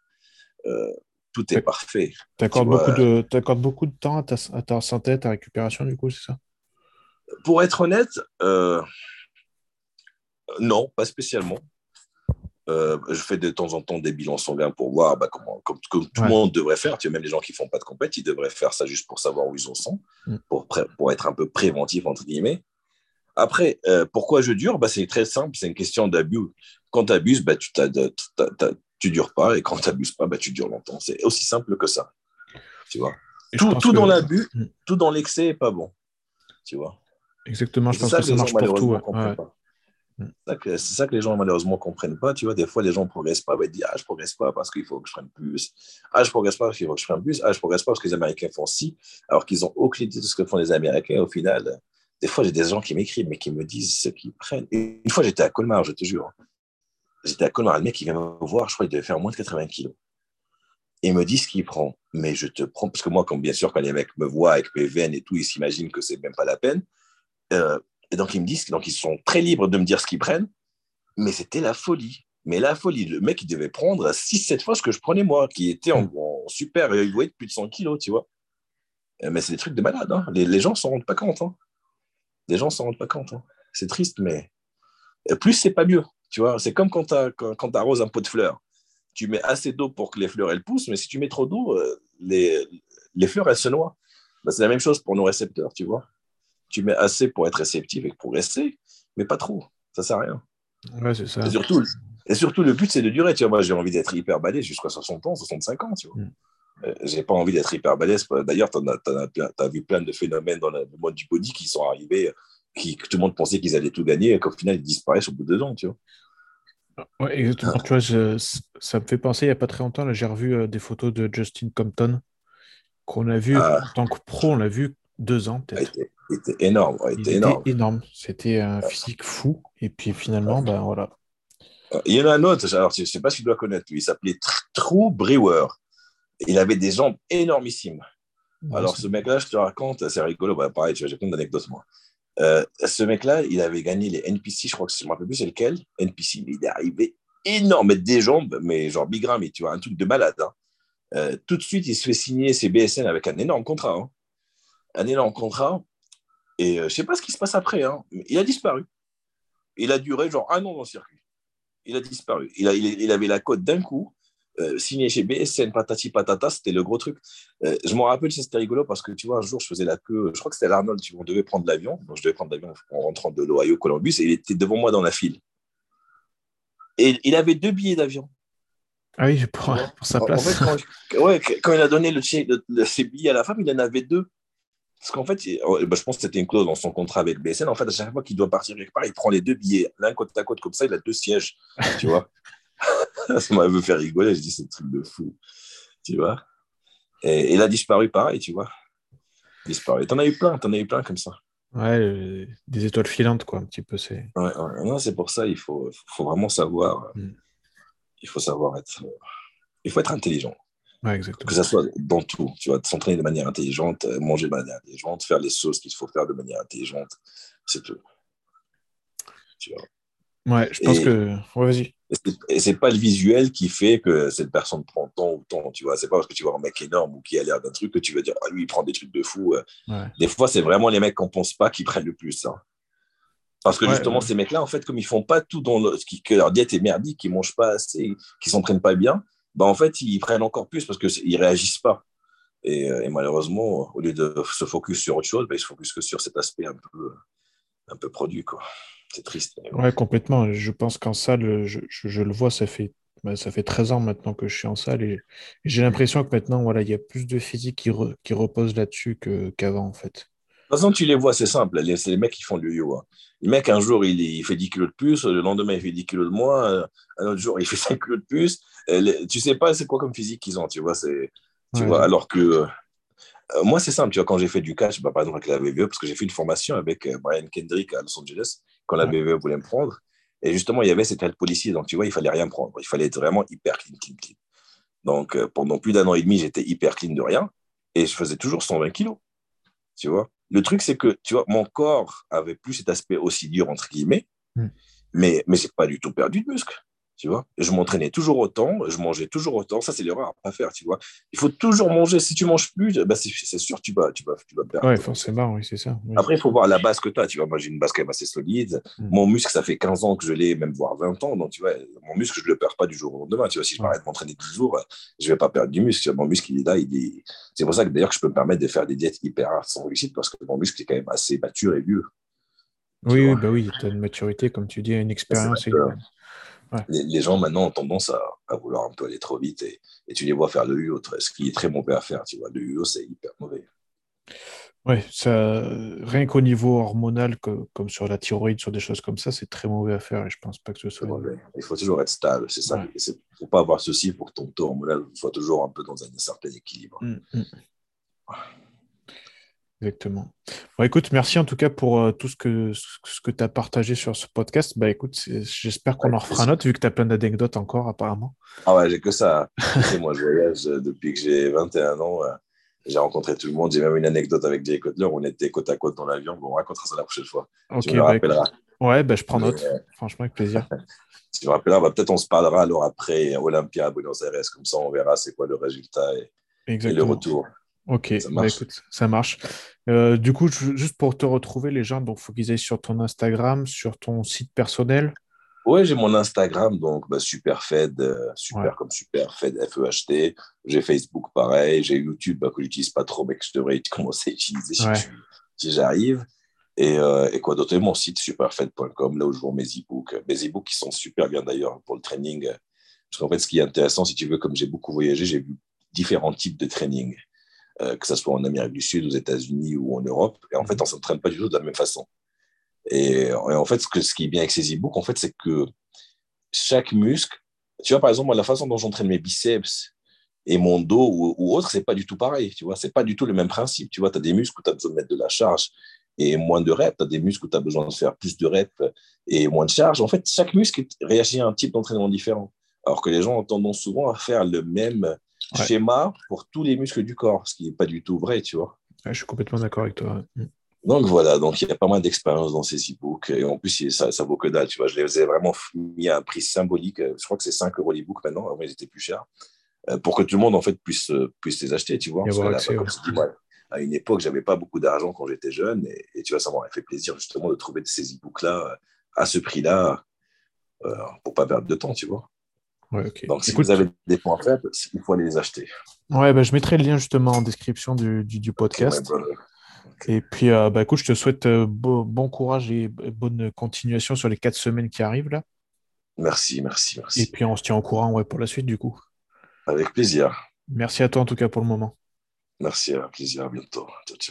Tout est parfait. T'accordes tu vois, beaucoup de, t'accordes beaucoup de temps à ta, à ta santé, à ta récupération, du coup, c'est ça? Pour être honnête, euh, non, pas spécialement. Euh, je fais de temps en temps des bilans sanguins pour voir bah, comment, comme, comme tout Ouais. le monde devrait faire. Tu vois, même les gens qui font pas de compète, ils devraient faire ça juste pour savoir où ils en sont, Mm. pour, pour être un peu préventif, entre guillemets. Après, euh, pourquoi je dure? Bah, C'est très simple, c'est une question d'abus. Quand tu abuses, bah, tu tu dures pas, et quand tu n'abuses pas, bah, tu dures longtemps. C'est aussi simple que ça. Tu vois? Tout, tout que- dans l'abus, Mm. tout dans l'excès est pas bon. Tu vois? Exactement, je pense ça que que ça marche pour tout. ouais. Ouais. Mm. C'est ça que- c'est ça que les gens malheureusement comprennent pas. Tu vois, des fois les gens progressent pas, bah, ils disent ah je progresse pas parce qu'il faut que je prenne plus. Ah je progresse pas parce qu'il faut que je prenne plus. Ah je progresse pas parce que les Américains font ci, alors qu'ils ont aucune idée de ce que font les Américains. Au final, des fois j'ai des gens qui m'écrivent mais qui me disent ce qu'ils prennent. Et une fois j'étais à Colmar, je te jure. J'étais à Colmar, le mec il vient me voir, je crois qu'il devait faire moins de 80 kilos. Et il me dit ce qu'il prend. Mais je te prends, parce que moi, bien sûr, quand les mecs me voient avec mes veines et tout, ils s'imaginent que c'est même pas la peine. Euh, et donc, ils me disent, donc ils sont très libres de me dire ce qu'ils prennent, mais c'était la folie. Mais la folie, le mec, il devait prendre 6-7 fois ce que je prenais moi, qui était en, en super heavyweight, plus de 100 kilos, tu vois. Euh, Mais c'est des trucs de malade. Hein. Les, les gens s'en rendent pas compte. Hein. Les gens s'en rendent pas compte. hein. C'est triste, mais plus c'est pas mieux. Tu vois, c'est comme quand tu quand, quand arroses un pot de fleurs. Tu mets assez d'eau pour que les fleurs elles poussent, mais si tu mets trop d'eau, euh, les, les fleurs elles se noient. Bah, c'est la même chose pour nos récepteurs, tu vois. Tu mets assez pour être réceptif et progresser, mais pas trop. Ça sert à rien. Ouais, c'est ça. Et surtout, et surtout, le but, c'est de durer. Tu vois, moi, j'ai envie d'être hyper balèze jusqu'à 60 ans, 65 ans, tu vois. Mm. Euh, j'ai pas envie d'être hyper balèze. D'ailleurs, tu as, vu plein de phénomènes dans le monde du body qui sont arrivés, qui, que tout le monde pensait qu'ils allaient tout gagner, et qu'au final, ils disparaissent au bout de deux ans, tu vois. Ouais, exactement. Tu vois, je- ça me fait penser, il n'y a pas très longtemps, j'ai revu euh, des photos de Justin Compton qu'on a vu Ah. en tant que pro, on l'a vu deux ans Il peut-être. était, il était énorme. il était énorme. énorme. C'était un physique fou. Et puis finalement, ben voilà. Euh, Il y en a un autre, alors je ne sais pas si tu dois connaître lui, il s'appelait Tr- True Brewer. Il avait des jambes énormissimes. Alors, ce mec-là, je te raconte, c'est rigolo. Bah, pareil, j'ai plein d'anecdotes, moi. Euh, ce mec-là, il avait gagné les NPC, je crois que je ne me rappelle plus c'est lequel. NPC, mais il est arrivé énorme, des jambes, mais genre bigram, mais tu vois, un truc de malade. hein. Euh, tout de suite, il se fait signer ses BSN avec un énorme contrat. hein. Un énorme contrat. Et euh, je ne sais pas ce qui se passe après. hein. Il a disparu. Il a duré genre un an dans le circuit. Il a disparu. Il, a, il, il avait la cote d'un coup. Euh, signé chez BSN, patati patata, c'était le gros truc. Euh, je m'en rappelle, c'était rigolo parce que tu vois, un jour, je faisais la queue, je crois que c'était à l'Arnold, on devait prendre l'avion. Donc, je devais prendre l'avion en rentrant de l'Ohio Columbus et il était devant moi dans la file. Et il avait deux billets d'avion. Ah oui, pour, Tu vois pour sa En- en place. fait, quand, ouais, quand il a donné le, chèque- le- le- ses billets à la femme, il en avait deux. Parce qu'en fait, il- oh, bah, je pense que c'était une clause dans son contrat avec BSN. En fait, à chaque fois qu'il doit partir quelque part, il prend les deux billets, l'un côte à côte, comme ça, il a deux sièges. Tu vois <laughs> ça m'avait fait rigoler. Je dis, c'est un truc de fou. Tu vois? Et, il a disparu pareil, tu vois. Disparu. T'en as eu plein, t'en as eu plein comme ça. Ouais, des étoiles filantes, quoi, un petit peu. C'est ouais, Non, c'est pour ça, il faut, faut vraiment savoir. Mm. Il faut savoir être. Il faut être intelligent. Ouais, exactement. Que ça soit dans tout. Tu vois, s'entraîner de manière intelligente, manger de manière intelligente, faire les sauces qu'il faut faire de manière intelligente. C'est tout. Tu vois. Ouais, je pense que. Ouais, vas-y. Et c'est pas le visuel qui fait que cette personne prend tant ou tant, tu vois. C'est pas parce que tu vois un mec énorme ou qui a l'air d'un truc que tu vas dire, ah lui, il prend des trucs de fou. Des fois, c'est vraiment les mecs qu'on pense pas qui prennent le plus. Hein. Parce que justement, ces mecs-là, en fait, comme ils font pas tout dans le, qui, que leur diète est merdique, qu'ils mangent pas assez, qu'ils s'entraînent pas bien, bah en fait, ils prennent encore plus parce qu'ils réagissent pas. Et, et, malheureusement, au lieu de se focus sur autre chose, bah, ils se focus que sur cet aspect un peu, un peu produit, quoi c'est triste. Ouais, complètement. Je pense qu'en salle, je, je, le vois, ça fait, bah, ça fait 13 ans maintenant que je suis en salle et, j'ai l'impression que maintenant, voilà, il y a plus de physique qui, qui repose là-dessus qu'avant, en fait. De toute façon, tu les vois, c'est simple. C'est les mecs qui font du yo. Hein. Le mec, un jour, il, il, fait 10 kilos de plus, le lendemain, il fait 10 kilos de moins, euh, un autre jour, il <laughs> fait 5 kilos de plus. tu sais pas c'est quoi comme physique qu'ils ont, tu vois. Tu vois alors que euh, euh, moi, c'est simple, tu vois, quand j'ai fait du catch, bah, par exemple avec la VVE, parce que j'ai fait une formation avec Brian Kendrick à Los Angeles, quand la BVE voulait me prendre. Et justement, il y avait cette aide policier. Donc, tu vois, il fallait rien prendre. Il fallait être vraiment hyper clean, clean, clean. Donc, euh, pendant plus d'un an et demi, j'étais hyper clean de rien. Et je faisais toujours 120 kilos. Tu vois? Le truc, c'est que, tu vois, mon corps avait plus cet aspect aussi dur, entre guillemets. Hmm. Mais, mais c'est pas du tout perdu de muscle tu vois. Je m'entraînais toujours autant, je mangeais toujours autant. Ça, c'est l'erreur à pas faire, tu vois. Il faut toujours manger. Si tu manges plus, bah, c'est sûr, tu vas, tu vas, tu vas perdre. Oui, forcément, oui, c'est ça. Après, il faut voir la base que tu as, tu vois. Moi, j'ai une base quand même assez solide. Mm. Mon muscle, ça fait 15 ans que je l'ai, même voire 20 ans. Donc, tu vois, mon muscle, je ne le perds pas du jour au lendemain. Tu vois, si je m'arrête de m'entraîner 10 jours, je ne vais pas perdre du muscle. Mon muscle, il est là. Il est... C'est pour ça que d'ailleurs, je peux me permettre de faire des diètes hyper rares sans réussite parce que mon muscle est quand même assez mature et vieux. Oui, bah oui, tu as une maturité, comme tu dis, une expérience. Les, gens maintenant ont tendance à, vouloir un peu aller trop vite et, tu les vois faire le UO, ce qui est très mauvais à faire. Tu vois, le UO, c'est hyper mauvais. Oui, rien qu'au niveau hormonal, comme sur la thyroïde, sur des choses comme ça, c'est très mauvais à faire et je pense pas que ce soit. Il faut toujours être stable, c'est ça. Il ne faut pas avoir ceci pour que ton taux hormonal soit toujours un peu dans un certain équilibre. Mmh. Exactement. Bon, écoute, merci en tout cas pour euh, tout ce que, ce que tu as partagé sur ce podcast. Bah, écoute, j'espère qu'on en refera un autre, vu que tu as plein d'anecdotes encore, apparemment. Ah ouais, j'ai que ça. <laughs> moi, je voyage depuis que j'ai 21 ans. Euh, j'ai rencontré tout le monde. J'ai même une anecdote avec Jay Cutler. On était côte à côte dans l'avion. Bon, on racontera ça la prochaine fois. tu me bah, rappelleras. Ouais, bah, je prends note. Euh, Franchement, avec plaisir. <laughs> tu me rappelleras. Bah, Peut-être on se parlera alors après Olympia à Buenos Aires. Comme ça, on verra c'est quoi le résultat et, et le retour. Ok, ça bah, marche. écoute, ça marche. Euh, du coup, juste pour te retrouver, les gens, donc faut qu'ils aillent sur ton Instagram, sur ton site personnel. Oui, j'ai mon Instagram, donc bah, Superfed, euh, super comme Superfed, F-E-H-T. J'ai Facebook, pareil. J'ai YouTube bah, que j'utilise pas trop, mais que je devrais <laughs> commencer à utiliser si, j'arrive. Et, euh, et, quoi d'autre? Mon site superfed.com, là où je vends mes e-books. Mes e-books qui sont super bien d'ailleurs pour le training. Parce qu'en fait, ce qui est intéressant, si tu veux, comme j'ai beaucoup voyagé, j'ai vu différents types de training. Euh, que ce soit en Amérique du Sud, aux États-Unis ou en Europe. Et en fait, on ne s'entraîne pas du tout de la même façon. Et, en fait, ce, que, ce qui est bien avec ces e-books, en fait, c'est que chaque muscle, tu vois, par exemple, la façon dont j'entraîne mes biceps et mon dos ou, ou autre, c'est pas du tout pareil. Tu vois, c'est pas du tout le même principe. Tu vois, tu as des muscles où tu as besoin de mettre de la charge et moins de reps. Tu as des muscles où tu as besoin de faire plus de reps et moins de charge. En fait, chaque muscle réagit à un type d'entraînement différent. Alors que les gens ont tendance souvent à faire le même schéma pour tous les muscles du corps, ce qui n'est pas du tout vrai, tu vois. je suis complètement d'accord avec toi. Mm. Donc voilà, donc il y a pas mal d'expérience dans ces e-books et en plus ça, ça vaut que dalle, tu vois. Je les ai vraiment mis à un prix symbolique. Je crois que c'est 5 euros l'e-book maintenant, avant ils étaient plus chers, euh, pour que tout le monde en fait puisse, euh, puisse les acheter, tu vois. à une époque, j'avais pas beaucoup d'argent quand j'étais jeune et, tu vois, ça m'aurait fait plaisir justement de trouver ces e-books là euh, à ce prix-là pour pas perdre de temps, tu vois. Donc, si vous avez des points faibles, il faut aller les acheter. Ouais, bah, je mettrai le lien justement en description du, du, podcast. Bah, et puis, euh, bah, écoute, je te souhaite euh, bon courage et bonne continuation sur les quatre semaines qui arrivent là. Merci, merci, merci. Et puis, on se tient au courant ouais, pour la suite du coup. Avec plaisir. Merci à toi en tout cas pour le moment. Merci, à plaisir, à bientôt. Ciao, ciao.